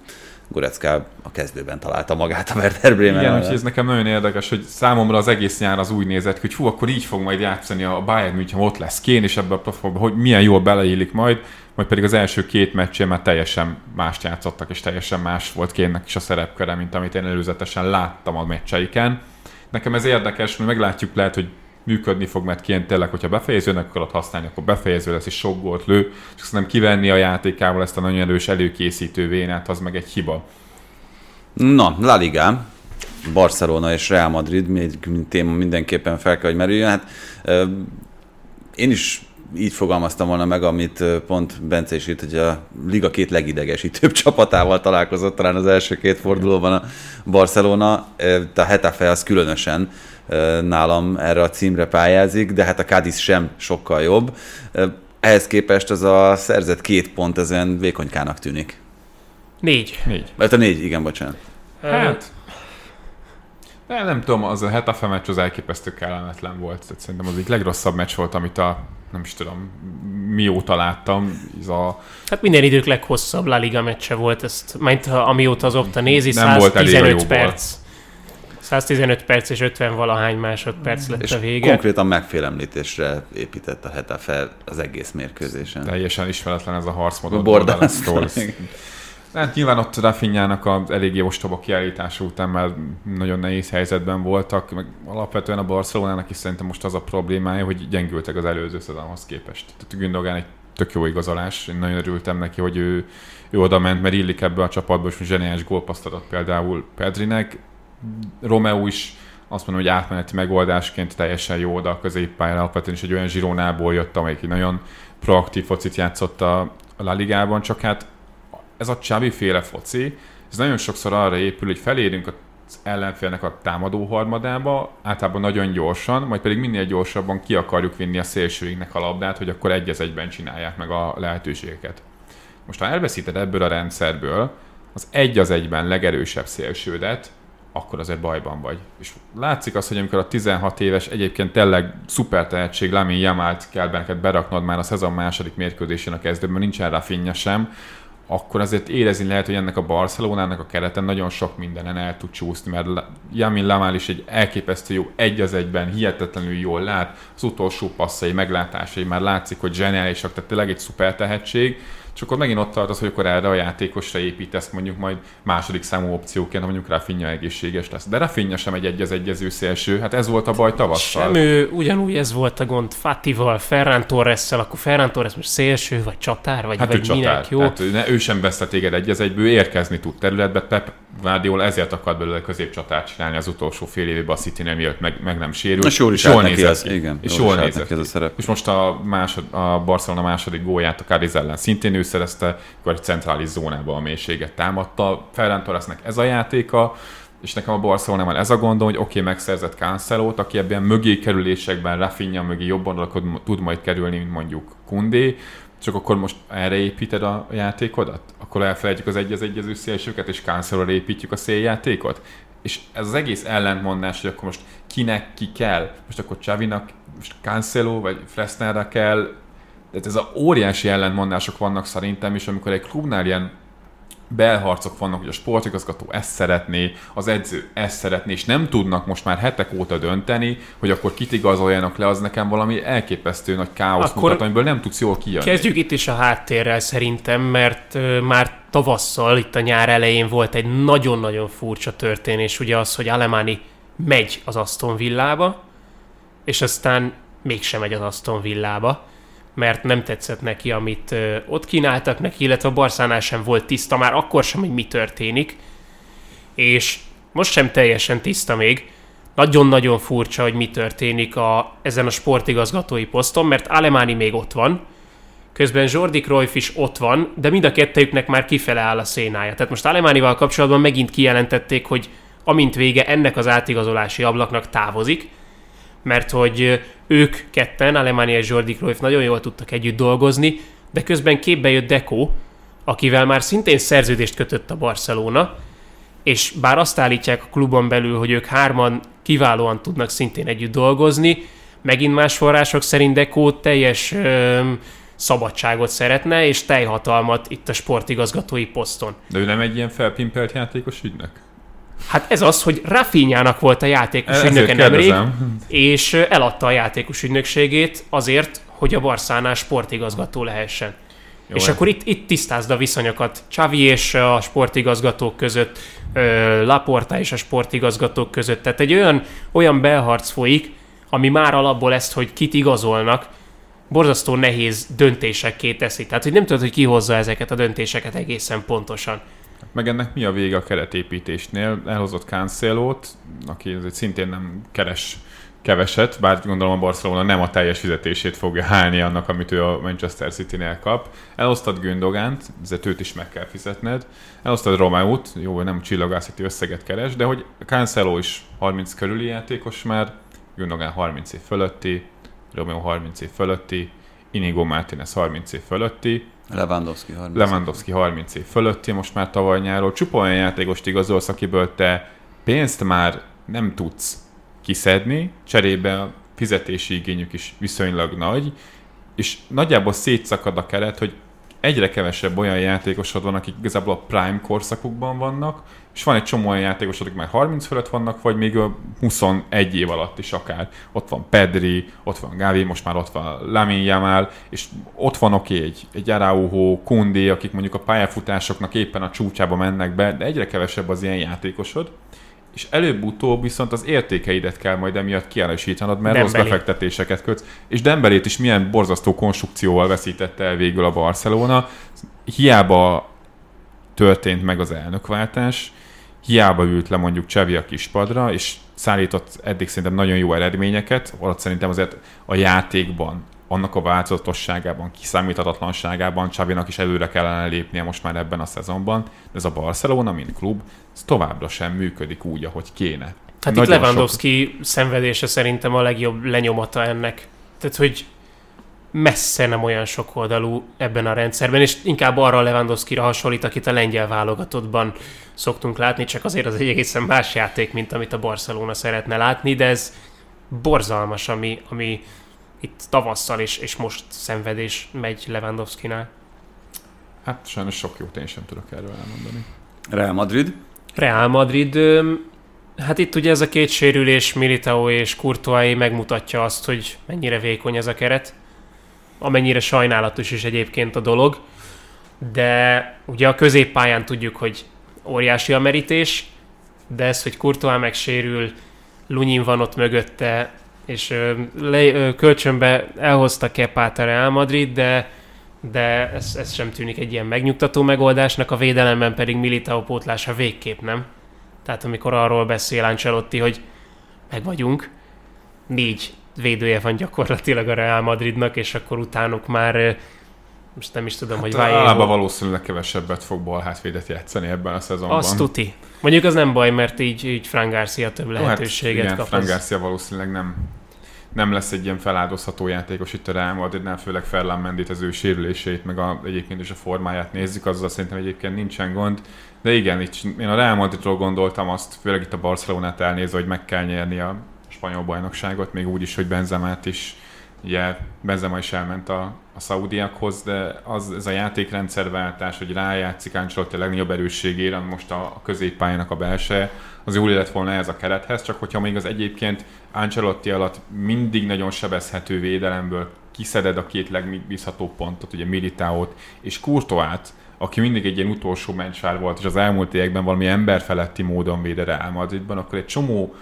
Gorecka a kezdőben találta magát a Werder Bremen Igen, úgyhogy ez nekem nagyon érdekes, hogy számomra az egész nyár az úgy nézett, hogy hú, akkor így fog majd játszani a Bayern München, ott lesz Kén, és ebbe a platformba, hogy milyen jól beleillik majd, majd pedig az első két meccsén már teljesen mást játszottak, és teljesen más volt Kénnek is a szerepköre, mint amit én előzetesen láttam a meccseiken. Nekem ez érdekes, mert meglátjuk lehet, hogy működni fog, mert kient tényleg, hogyha befejezőnek akarod használni, akkor befejező lesz, és sok gólt lő, és szerintem kivenni a játékából ezt a nagyon erős előkészítő vénát, az meg egy hiba. Na, La Liga, Barcelona és Real Madrid, még téma mindenképpen fel kell, hogy merüljön. Hát, én is így fogalmaztam volna meg, amit pont Bence is írt, hogy a Liga két legidegesítőbb csapatával találkozott talán az első két fordulóban a Barcelona, a Hetafe az különösen nálam erre a címre pályázik, de hát a Cadiz sem sokkal jobb. Ehhez képest az a szerzett két pont ezen vékonykának tűnik. Négy. Négy. Hát a négy, igen, bocsánat. Hát, nem, nem tudom, az a Hetafe meccs az elképesztő kellemetlen volt. Tehát szerintem az egyik legrosszabb meccs volt, amit a, nem is tudom, mióta láttam. Ez a... Hát minden idők leghosszabb La Liga meccse volt, ezt, mert amióta az Opta nézi, nem 115 volt perc. 115 perc és 50 valahány másodperc lett És a vége. konkrétan megfélemlítésre épített a Hetafe az egész mérkőzésen. Teljesen ismeretlen ez a harcmód. Bordásztól. Hát nyilván ott Rafinhának az eléggé ostoba kiállítása után már nagyon nehéz helyzetben voltak, meg alapvetően a Barcelonának is szerintem most az a problémája, hogy gyengültek az előző szezonhoz képest. Tehát Gündogán egy tök jó igazolás, én nagyon örültem neki, hogy ő, ő oda ment, mert illik ebbe a csapatba, és zseniális gólpaszt adott például Pedrinek. Romeo is azt mondom, hogy átmeneti megoldásként teljesen jó oda a középpályára, alapvetően is egy olyan zsirónából jött, amelyik nagyon proaktív focit játszott a La Ligában, csak hát ez a Csabi féle foci, ez nagyon sokszor arra épül, hogy felérünk az ellenfélnek a támadó harmadába, általában nagyon gyorsan, majd pedig minél gyorsabban ki akarjuk vinni a szélsőinknek a labdát, hogy akkor egy egyben csinálják meg a lehetőségeket. Most ha elveszíted ebből a rendszerből az egy az egyben legerősebb szélsődet, akkor azért bajban vagy. És látszik az, hogy amikor a 16 éves egyébként tényleg szuper tehetség Lamin Jamalt kell neked beraknod már a szezon második mérkőzésén a kezdőben, nincsen Rafinha sem, akkor azért érezni lehet, hogy ennek a Barcelonának a kereten nagyon sok mindenen el tud csúszni, mert Jamin Lamál is egy elképesztő jó egy az egyben, hihetetlenül jól lát, az utolsó passzai, meglátásai már látszik, hogy zseniálisak, tehát tényleg egy szuper tehetség, és akkor megint ott tartasz, hogy akkor erre a játékosra építesz mondjuk majd második számú opcióként, mondjuk Rafinha egészséges lesz. De Rafinha sem egy egyez egyező szélső, hát ez volt a baj tavasszal. Sem ő, ugyanúgy ez volt a gond Fatival, Ferran torres akkor Ferran Torres most szélső, vagy csatár, vagy, hát vagy ő minek csatár. jó? Hát, ne, ő sem veszte téged egy egyből, érkezni tud területbe. Pep Guardiola ezért akart belőle középcsatát csinálni az utolsó fél évében a city nem mielőtt meg, meg nem sérült. És jól is és jól nézett ki. igen, és jól jól nézett ez a szerep. És most a, másod, a Barcelona második gólját a Cádiz ellen szintén ő szerezte, akkor egy centrális zónába a mélységet támadta. Ferran Torresnek ez a játéka, és nekem a Barcelonában ez a gondom, hogy oké, okay, megszerzett Cancelót, aki ebben mögé kerülésekben Rafinha mögé jobban tud majd kerülni, mint mondjuk Kundé, csak akkor most erre építed a játékodat? Akkor elfelejtjük az egy az egyező szélsőket, és Cancelóra építjük a széljátékot? És ez az egész ellentmondás, hogy akkor most kinek ki kell, most akkor Csavinak, most Cancelo vagy Fresnelre kell, tehát ez a óriási ellentmondások vannak szerintem, és amikor egy klubnál ilyen belharcok vannak, hogy a sportigazgató ezt szeretné, az edző ezt szeretné, és nem tudnak most már hetek óta dönteni, hogy akkor kit igazoljanak le, az nekem valami elképesztő nagy káosz Akkor mutat, amiből nem tudsz jól kijönni. Kezdjük itt is a háttérrel szerintem, mert ö, már tavasszal, itt a nyár elején volt egy nagyon-nagyon furcsa történés, ugye az, hogy Alemani megy az Aston Villába, és aztán mégsem megy az Aston Villába, mert nem tetszett neki, amit ott kínáltak neki, illetve a Barszánál sem volt tiszta, már akkor sem, hogy mi történik, és most sem teljesen tiszta még. Nagyon-nagyon furcsa, hogy mi történik a, ezen a sportigazgatói poszton, mert Alemani még ott van, közben Jordi Cruyff is ott van, de mind a kettőjüknek már kifele áll a szénája. Tehát most Alemánival kapcsolatban megint kijelentették, hogy amint vége ennek az átigazolási ablaknak távozik, mert hogy ők ketten, Alemani és Jordi Cruyff nagyon jól tudtak együtt dolgozni, de közben képbe jött Deco, akivel már szintén szerződést kötött a Barcelona, és bár azt állítják a klubon belül, hogy ők hárman kiválóan tudnak szintén együtt dolgozni, megint más források szerint Deco teljes öm, szabadságot szeretne, és teljhatalmat itt a sportigazgatói poszton. De ő nem egy ilyen felpimpelt játékos ügynök? Hát ez az, hogy Rafinhának volt a játékos ügynöke nemrég, és eladta a játékos ügynökségét azért, hogy a Barszánál sportigazgató lehessen. Jó, és akkor itt, itt tisztázd a viszonyokat Csavi és a sportigazgatók között, Laporta és a sportigazgatók között. Tehát egy olyan, olyan belharc folyik, ami már alapból ezt, hogy kit igazolnak, borzasztó nehéz döntésekké teszi. Tehát, hogy nem tudod, hogy ki hozza ezeket a döntéseket egészen pontosan. Meg ennek mi a vége a keretépítésnél? Elhozott Cancelót, aki szintén nem keres keveset, bár gondolom a Barcelona nem a teljes fizetését fogja hálni annak, amit ő a Manchester City-nél kap. Elosztad Gündogánt, ezért őt is meg kell fizetned. Elosztad Romeót, jó, nem csillagászati összeget keres, de hogy Cancelo is 30 körüli játékos már, Gündogán 30 év fölötti, Romeo 30 év fölötti, Inigo Martinez 30 év fölötti, Lewandowski 30. Lewandowski 30 év fölötti most már tavaly nyáról. Csupa olyan játékost igazolsz, akiből te pénzt már nem tudsz kiszedni, cserébe a fizetési igényük is viszonylag nagy, és nagyjából szétszakad a keret, hogy egyre kevesebb olyan játékosod van, akik igazából a prime korszakukban vannak, és van egy csomó olyan játékosod, akik már 30 fölött vannak, vagy még 21 év alatt is akár. Ott van Pedri, ott van Gavi, most már ott van Lamin Jamal, és ott van oké okay, egy, egy Araujo, Kundi, akik mondjuk a pályafutásoknak éppen a csúcsába mennek be, de egyre kevesebb az ilyen játékosod és előbb-utóbb viszont az értékeidet kell majd emiatt kiállítanod, mert Dembeli. rossz befektetéseket kötsz. És Dembelét is milyen borzasztó konstrukcióval veszítette el végül a Barcelona. Hiába történt meg az elnökváltás, hiába ült le mondjuk Csevi a kispadra, és szállított eddig szerintem nagyon jó eredményeket, alatt szerintem azért a játékban annak a változatosságában, kiszámíthatatlanságában Csavinak is előre kellene lépnie most már ebben a szezonban, de ez a Barcelona, mint klub, ez továbbra sem működik úgy, ahogy kéne. Hát Nagyon itt Lewandowski sok... szenvedése szerintem a legjobb lenyomata ennek. Tehát, hogy messze nem olyan sok oldalú ebben a rendszerben, és inkább arra a Lewandowski-ra hasonlít, akit a lengyel válogatottban szoktunk látni, csak azért az egy egészen más játék, mint amit a Barcelona szeretne látni, de ez borzalmas, ami, ami itt tavasszal és, és most szenvedés megy Lewandowski-nál. Hát sajnos sok jót én sem tudok erről elmondani. Real Madrid? Real Madrid, hát itt ugye ez a két sérülés, Militao és Courtois megmutatja azt, hogy mennyire vékony ez a keret. Amennyire sajnálatos is egyébként a dolog. De ugye a középpályán tudjuk, hogy óriási a merítés, de ez, hogy Courtois megsérül, Lunyin van ott mögötte, és le, kölcsönbe elhozta Kepát a Real Madrid, de, de ez, ez sem tűnik egy ilyen megnyugtató megoldásnak, a védelemben pedig Militao pótlása végképp nem. Tehát amikor arról beszél Ancelotti, hogy meg vagyunk, négy védője van gyakorlatilag a Real Madridnak, és akkor utánuk már most nem is tudom, hát hogy Valójában valószínűleg kevesebbet fog balhátvédet játszani ebben a szezonban. Azt tuti. Mondjuk az nem baj, mert így, így Fran Garcia több hát lehetőséget hát igen, kap. Fran Garcia valószínűleg nem, nem lesz egy ilyen feláldozható játékos itt a Real Madridnál, főleg Ferland Mendit az ő sérülését, meg a, egyébként is a formáját nézzük, azzal szerintem egyébként nincsen gond. De igen, itt én a Real Madridról gondoltam azt, főleg itt a Barcelonát elnézve, hogy meg kell nyerni a spanyol bajnokságot, még úgy is, hogy Benzemát is. Ugye Benzema is elment a, a szaudiakhoz, de az, ez a játékrendszerváltás, hogy rájátszik Ancelotti a legnagyobb erősségére, most a, a középpályának a belső, az jól lett volna ez a kerethez, csak hogyha még az egyébként Ancelotti alatt mindig nagyon sebezhető védelemből kiszeded a két legbízhatóbb pontot, ugye Militaót és Kurtoát, aki mindig egy ilyen utolsó mencsár volt, és az elmúlt években valami emberfeletti módon véd a Real Madridban, akkor egy csomó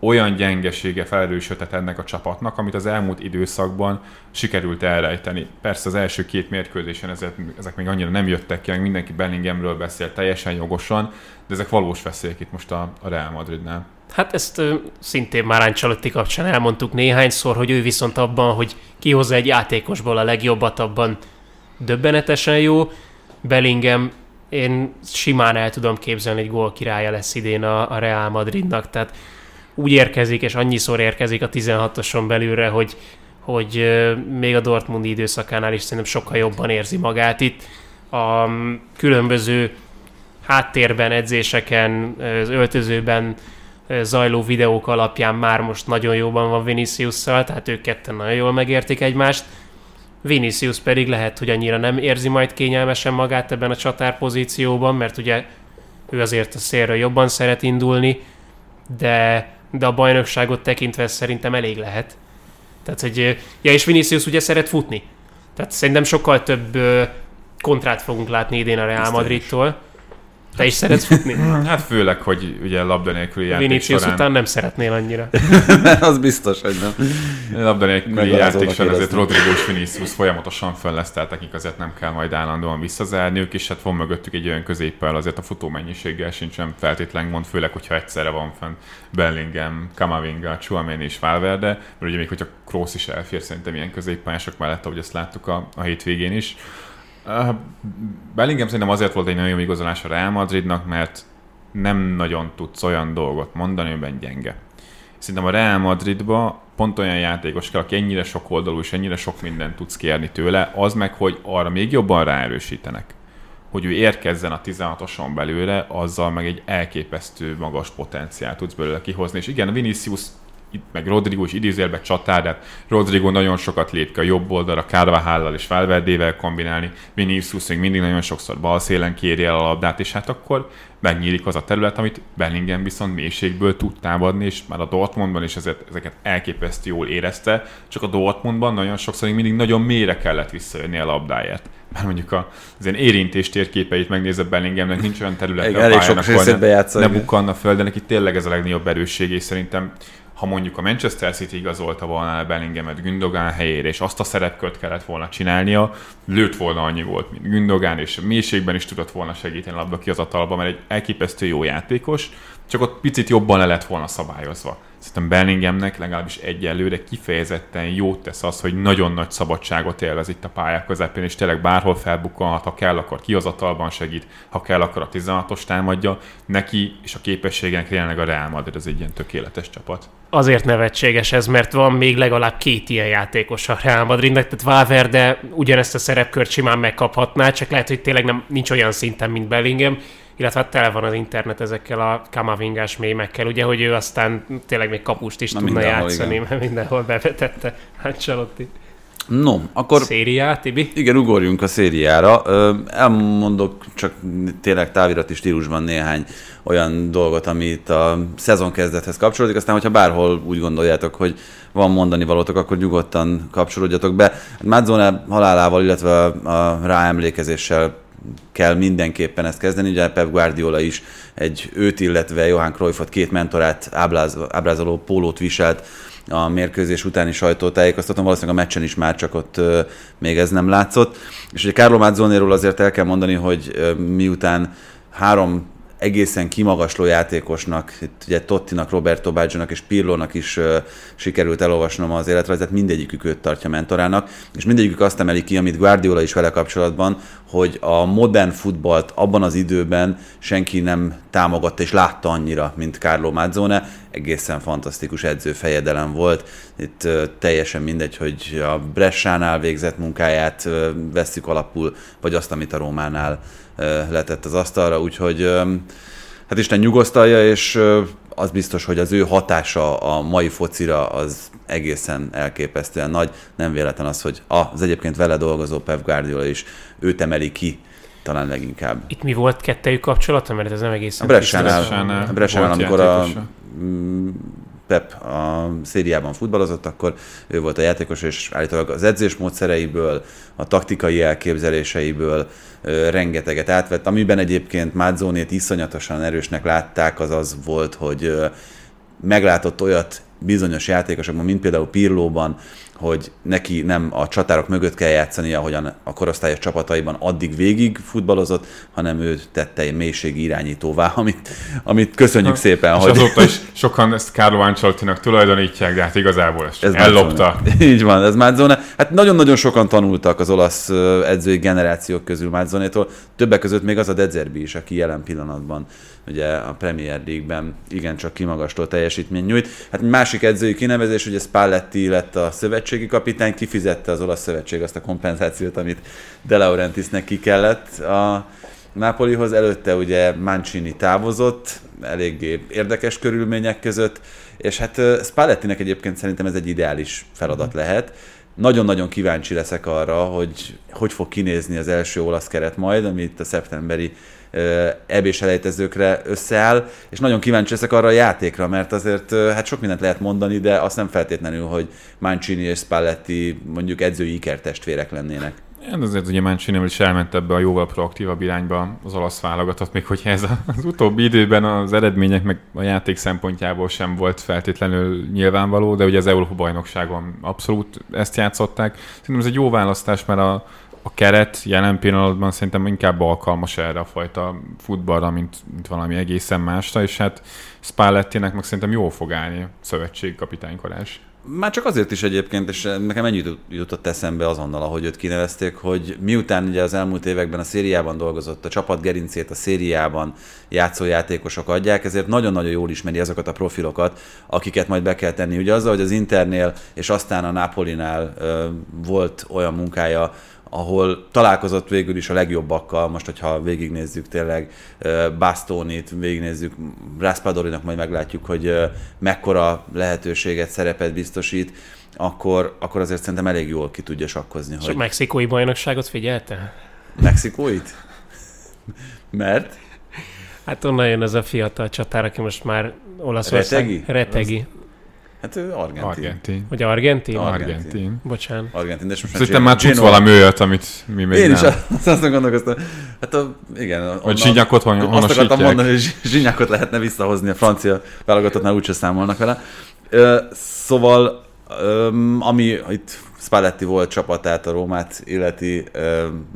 olyan gyengesége felerősödhet ennek a csapatnak, amit az elmúlt időszakban sikerült elrejteni. Persze az első két mérkőzésen ezek, ezek még annyira nem jöttek ki, mindenki Bellinghamről beszél teljesen jogosan, de ezek valós veszélyek itt most a, a Real Madridnál. Hát ezt ö, szintén már Ancelotti kapcsán elmondtuk néhányszor, hogy ő viszont abban, hogy kihozza egy játékosból a legjobbat, abban döbbenetesen jó. Bellingham én simán el tudom képzelni, hogy gól királya lesz idén a, a Real Madridnak, tehát úgy érkezik, és annyiszor érkezik a 16-oson belülre, hogy, hogy még a Dortmundi időszakánál is szerintem sokkal jobban érzi magát itt. A különböző háttérben, edzéseken, az öltözőben zajló videók alapján már most nagyon jóban van Vinicius-szal, tehát ők ketten nagyon jól megértik egymást. Vinicius pedig lehet, hogy annyira nem érzi majd kényelmesen magát ebben a csatár pozícióban, mert ugye ő azért a szélről jobban szeret indulni, de de a bajnokságot tekintve szerintem elég lehet. Tehát, hogy, ja, és Vinicius ugye szeret futni. Tehát szerintem sokkal több kontrát fogunk látni idén a Real Madridtól. Te is szeretsz futni? Hát főleg, hogy ugye labda nélküli játék Vinicius során... után nem szeretnél annyira. az biztos, hogy nem. Labda nélküli játék során azért Rodrigo és Vinicius folyamatosan fönn lesz, tehát nekik azért nem kell majd állandóan visszazárniuk, és hát van mögöttük egy olyan középpel, azért a futó mennyiséggel sincsen feltétlen gond, főleg, hogyha egyszerre van fenn Bellingham, Kamavinga, Chouameni és Valverde, mert ugye még hogyha Kroos is elfér szerintem ilyen középpályások mellett, ahogy ezt láttuk a, a hétvégén is. Uh, Bellingham szerintem azért volt egy nagyon jó igazolás a Real Madridnak, mert nem nagyon tudsz olyan dolgot mondani, amiben gyenge. Szerintem a Real Madridba pont olyan játékos kell, aki ennyire sok oldalú és ennyire sok mindent tudsz kérni tőle, az meg, hogy arra még jobban ráerősítenek. Hogy ő érkezzen a 16-oson belőle, azzal meg egy elképesztő magas potenciál tudsz belőle kihozni. És igen, Vinicius meg Rodrigo is idézélbe csatár, de Rodrigo nagyon sokat lép ki a jobb oldalra, Carvajállal és Valverdével kombinálni, Vinicius még mindig nagyon sokszor bal szélen kéri el a labdát, és hát akkor megnyílik az a terület, amit Bellingham viszont mélységből tud támadni, és már a Dortmundban is ezeket, ezeket elképesztő jól érezte, csak a Dortmundban nagyon sokszor még mindig nagyon mélyre kellett visszajönni a labdáért. Mert mondjuk az ilyen érintés térképeit megnézett Bellinghamnek, nincs olyan terület, pályának, ahol ne, ne bukkanna föl, de neki tényleg ez a legnagyobb erősség, és szerintem ha mondjuk a Manchester City igazolta volna a Bellinghamet Gündogan helyére, és azt a szerepkört kellett volna csinálnia, lőtt volna annyi volt, mint Gündogan, és mélységben is tudott volna segíteni labda kiazatalba, mert egy elképesztő jó játékos, csak ott picit jobban le lett volna szabályozva. Szerintem Bellinghamnek legalábbis egyelőre kifejezetten jót tesz az, hogy nagyon nagy szabadságot élvez itt a pályák közepén, és tényleg bárhol felbukkanhat, ha kell, akkor kihozatalban segít, ha kell, akkor a 16-os támadja. Neki és a képességének tényleg a Real Madrid az egy ilyen tökéletes csapat. Azért nevetséges ez, mert van még legalább két ilyen játékos a Real Madridnek, tehát Valverde ugyanezt a szerepkört simán megkaphatná, csak lehet, hogy tényleg nem, nincs olyan szinten, mint Bellingham, illetve hát tele van az internet ezekkel a kamavingás mémekkel, ugye, hogy ő aztán tényleg még kapust is Na, tudna játszani, igen. mert mindenhol bevetette Ancelotti. No, akkor... Szériá, Tibi? Igen, ugorjunk a szériára. Elmondok csak tényleg távirati stílusban néhány olyan dolgot, amit a szezon kezdethez kapcsolódik, aztán hogyha bárhol úgy gondoljátok, hogy van mondani valótok, akkor nyugodtan kapcsolódjatok be. Madzone halálával, illetve a ráemlékezéssel kell mindenképpen ezt kezdeni. Ugye Pep Guardiola is egy őt, illetve Johan Cruyffot, két mentorát ábráz, ábrázoló pólót viselt a mérkőzés utáni sajtótájékoztatom, valószínűleg a meccsen is már csak ott még ez nem látszott. És ugye Carlo Mazzonéról azért el kell mondani, hogy miután három egészen kimagasló játékosnak, itt ugye Tottinak, Roberto Baggio-nak és Pirlónak is uh, sikerült elolvasnom az életrajzát, mindegyikük őt tartja mentorának, és mindegyikük azt emeli ki, amit Guardiola is vele kapcsolatban, hogy a modern futballt abban az időben senki nem támogatta és látta annyira, mint Carlo Mazzone, egészen fantasztikus edzőfejedelem volt. Itt uh, teljesen mindegy, hogy a Bressánál végzett munkáját uh, veszük alapul, vagy azt, amit a Rómánál letett az asztalra, úgyhogy hát Isten nyugosztalja, és az biztos, hogy az ő hatása a mai focira az egészen elképesztően nagy. Nem véletlen az, hogy az egyébként vele dolgozó Pep Guardiola is őt emeli ki talán leginkább. Itt mi volt kettejük kapcsolata? Mert ez nem egészen... A Bressánál, a Bressánál amikor a Pep a szériában futballozott, akkor ő volt a játékos, és állítólag az edzés módszereiből, a taktikai elképzeléseiből rengeteget átvett. Amiben egyébként Mádzónét iszonyatosan erősnek látták, az az volt, hogy meglátott olyat bizonyos játékosokban, mint például Pirlóban, hogy neki nem a csatárok mögött kell játszani, ahogyan a korosztályos csapataiban addig végig futballozott, hanem ő tette egy mélységi irányítóvá, amit, amit köszönjük ha, szépen. És hogy... azóta is sokan ezt Carlo Ancelottinak tulajdonítják, de hát igazából ezt ez ellopta. Így van, ez Mádzone. Hát nagyon-nagyon sokan tanultak az olasz edzői generációk közül Mádzonétól, többek között még az a Dezerbi is, aki jelen pillanatban ugye a Premier League-ben igencsak kimagasló teljesítmény nyújt. Hát másik edzői kinevezés, ugye Spalletti lett a szövetségi kapitány, kifizette az olasz szövetség azt a kompenzációt, amit De Laurentiisnek ki kellett a Napolihoz. Előtte ugye Mancini távozott, eléggé érdekes körülmények között, és hát Spallettinek egyébként szerintem ez egy ideális feladat lehet. Nagyon-nagyon kíváncsi leszek arra, hogy hogy fog kinézni az első olasz keret majd, amit a szeptemberi ebés elejtezőkre összeáll, és nagyon kíváncsi leszek arra a játékra, mert azért hát sok mindent lehet mondani, de azt nem feltétlenül, hogy Mancini és Spalletti mondjuk edzői ikertestvérek lennének. Hát azért ugye Mancini is elment ebbe a jóval proaktívabb irányba az olasz válogatott, még hogyha ez az utóbbi időben az eredmények meg a játék szempontjából sem volt feltétlenül nyilvánvaló, de ugye az Európa bajnokságon abszolút ezt játszották. Szerintem ez egy jó választás, mert a, a keret jelen pillanatban szerintem inkább alkalmas erre a fajta futballra, mint, mint valami egészen másra, és hát Spallettinek meg szerintem jól fog állni szövetségkapitánykorás. Már csak azért is egyébként, és nekem ennyi jutott eszembe azonnal, ahogy őt kinevezték, hogy miután ugye az elmúlt években a szériában dolgozott, a csapat gerincét a szériában játszó játékosok adják, ezért nagyon-nagyon jól ismeri azokat a profilokat, akiket majd be kell tenni. Ugye azzal, hogy az Internél és aztán a Napolinál volt olyan munkája, ahol találkozott végül is a legjobbakkal, most hogyha végignézzük tényleg Bastonit, végignézzük Raspadorinak, majd meglátjuk, hogy mekkora lehetőséget, szerepet biztosít, akkor, akkor azért szerintem elég jól ki tudja sakkozni. És hogy... a mexikói bajnokságot figyelte? Mexikóit? Mert? Hát onnan jön ez a fiatal csatár, aki most már Olaszország... Retegi? Retegi. Hát ő argentin. Argentin. Hogy argentin? Argentin. argentin. Bocsánat. Argentin, de most már Szerintem már tudsz valami olyat, amit mi még Én nem. is azt, azt gondolkoztam. Hát a, igen. Vagy zsinyakot hon, Azt akartam mondani, hogy zsinyakot lehetne visszahozni a francia válogatottnál, úgyse számolnak vele. Szóval, ami itt Spalletti volt csapatát, a Rómát illeti,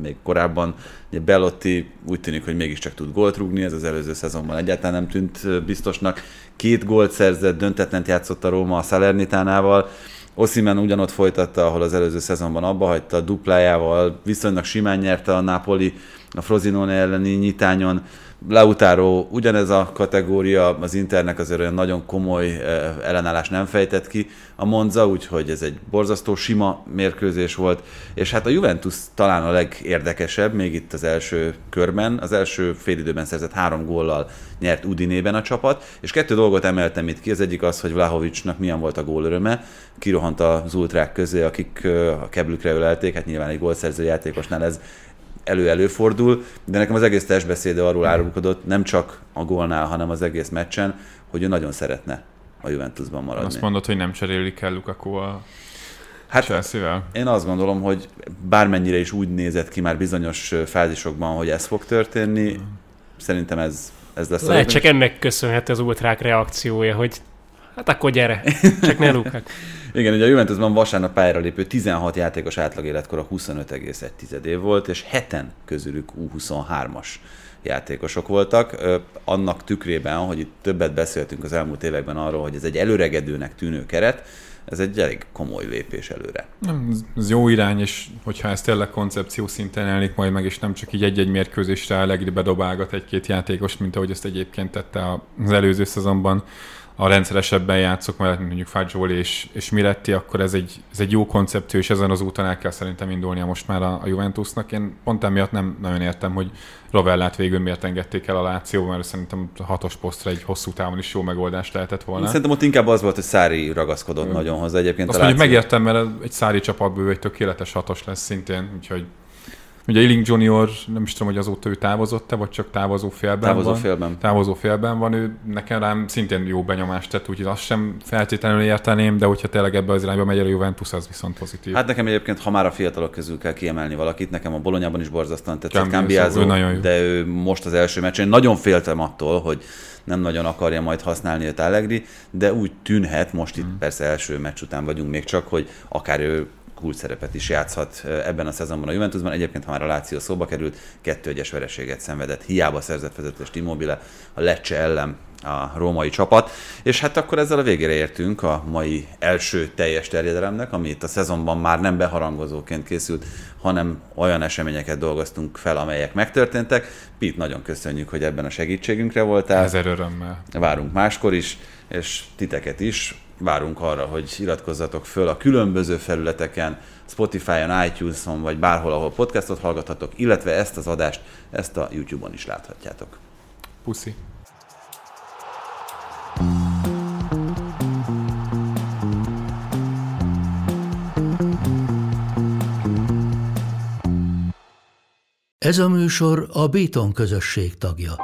még korábban ugye Bellotti úgy tűnik, hogy mégiscsak tud gólt rúgni, ez az előző szezonban egyáltalán nem tűnt biztosnak. Két gólt szerzett, döntetlent játszott a Róma a Salernitánával, Oszimen ugyanott folytatta, ahol az előző szezonban abba hagyta, duplájával viszonylag simán nyerte a Napoli a Frosinone elleni nyitányon, Lautaro ugyanez a kategória, az Internek azért olyan nagyon komoly eh, ellenállás nem fejtett ki. A Monza, úgyhogy ez egy borzasztó sima mérkőzés volt, és hát a Juventus talán a legérdekesebb, még itt az első körben, az első félidőben szerzett három góllal nyert Udinében a csapat, és kettő dolgot emeltem itt ki, az egyik az, hogy Vlahovicsnak milyen volt a gólöröme, kirohant az ultrák közé, akik eh, a keblükre ölelték, hát nyilván egy gólszerző játékosnál ez elő-előfordul, de nekem az egész testbeszéde arról árulkodott, nem csak a gólnál, hanem az egész meccsen, hogy ő nagyon szeretne a Juventusban maradni. Azt mondod, hogy nem cserélik el Lukaku a Hát Chelsea-vel? Én azt gondolom, hogy bármennyire is úgy nézett ki már bizonyos fázisokban, hogy ez fog történni, szerintem ez, ez lesz. Lehet csak ennek köszönhető az ultrák reakciója, hogy hát akkor gyere, csak ne Lukaku. Igen, ugye a Juventusban vasárnap pályára lépő 16 játékos átlag életkora 25,1 év volt, és heten közülük U23-as játékosok voltak. Annak tükrében, hogy itt többet beszéltünk az elmúlt években arról, hogy ez egy előregedőnek tűnő keret, ez egy elég komoly lépés előre. Nem, ez jó irány, és hogyha ez tényleg koncepció szinten elnék majd meg, és nem csak így egy-egy mérkőzésre Allegri bedobálgat egy-két játékost, mint ahogy ezt egyébként tette az előző szezonban, a rendszeresebben játszok, mert mondjuk Fagioli és, és Miretti, akkor ez egy, ez egy jó koncepció, és ezen az úton el kell szerintem indulnia most már a, a Juventusnak. Én pont emiatt nem nagyon értem, hogy Rovellát végül miért engedték el a Lációba, mert szerintem hatos posztra egy hosszú távon is jó megoldást lehetett volna. Szerintem ott inkább az volt, hogy Szári ragaszkodott mm. nagyon hozzá egyébként. Azt mondjuk megértem, mert egy Szári csapatból egy tökéletes hatos lesz szintén, úgyhogy Ugye Ealing Junior, nem is tudom, hogy azóta ő távozott-e, vagy csak távozó félben távozó van. Félben. Távozó félben van. Ő nekem rám szintén jó benyomást tett, úgyhogy azt sem feltétlenül érteném, de hogyha tényleg ebbe az irányba megy a Juventus, az viszont pozitív. Hát nekem egyébként, ha már a fiatalok közül kell kiemelni valakit, nekem a Bolonyában is borzasztóan tetszett Cambiazo, ő de ő most az első meccsen nagyon féltem attól, hogy nem nagyon akarja majd használni a Allegri, de úgy tűnhet, most itt hmm. persze első meccs után vagyunk még csak, hogy akár ő kult szerepet is játszhat ebben a szezonban a Juventusban. Egyébként, ha már a Láció szóba került, kettő egyes vereséget szenvedett, hiába szerzett vezetést Immobile a Lecce ellen a római csapat, és hát akkor ezzel a végére értünk a mai első teljes terjedelemnek, ami itt a szezonban már nem beharangozóként készült, hanem olyan eseményeket dolgoztunk fel, amelyek megtörténtek. Pit, nagyon köszönjük, hogy ebben a segítségünkre voltál. Ezer örömmel. Várunk máskor is, és titeket is várunk arra, hogy iratkozzatok föl a különböző felületeken, Spotify-on, iTunes-on, vagy bárhol, ahol podcastot hallgathatok, illetve ezt az adást, ezt a YouTube-on is láthatjátok. Puszi. Ez a műsor a Béton közösség tagja.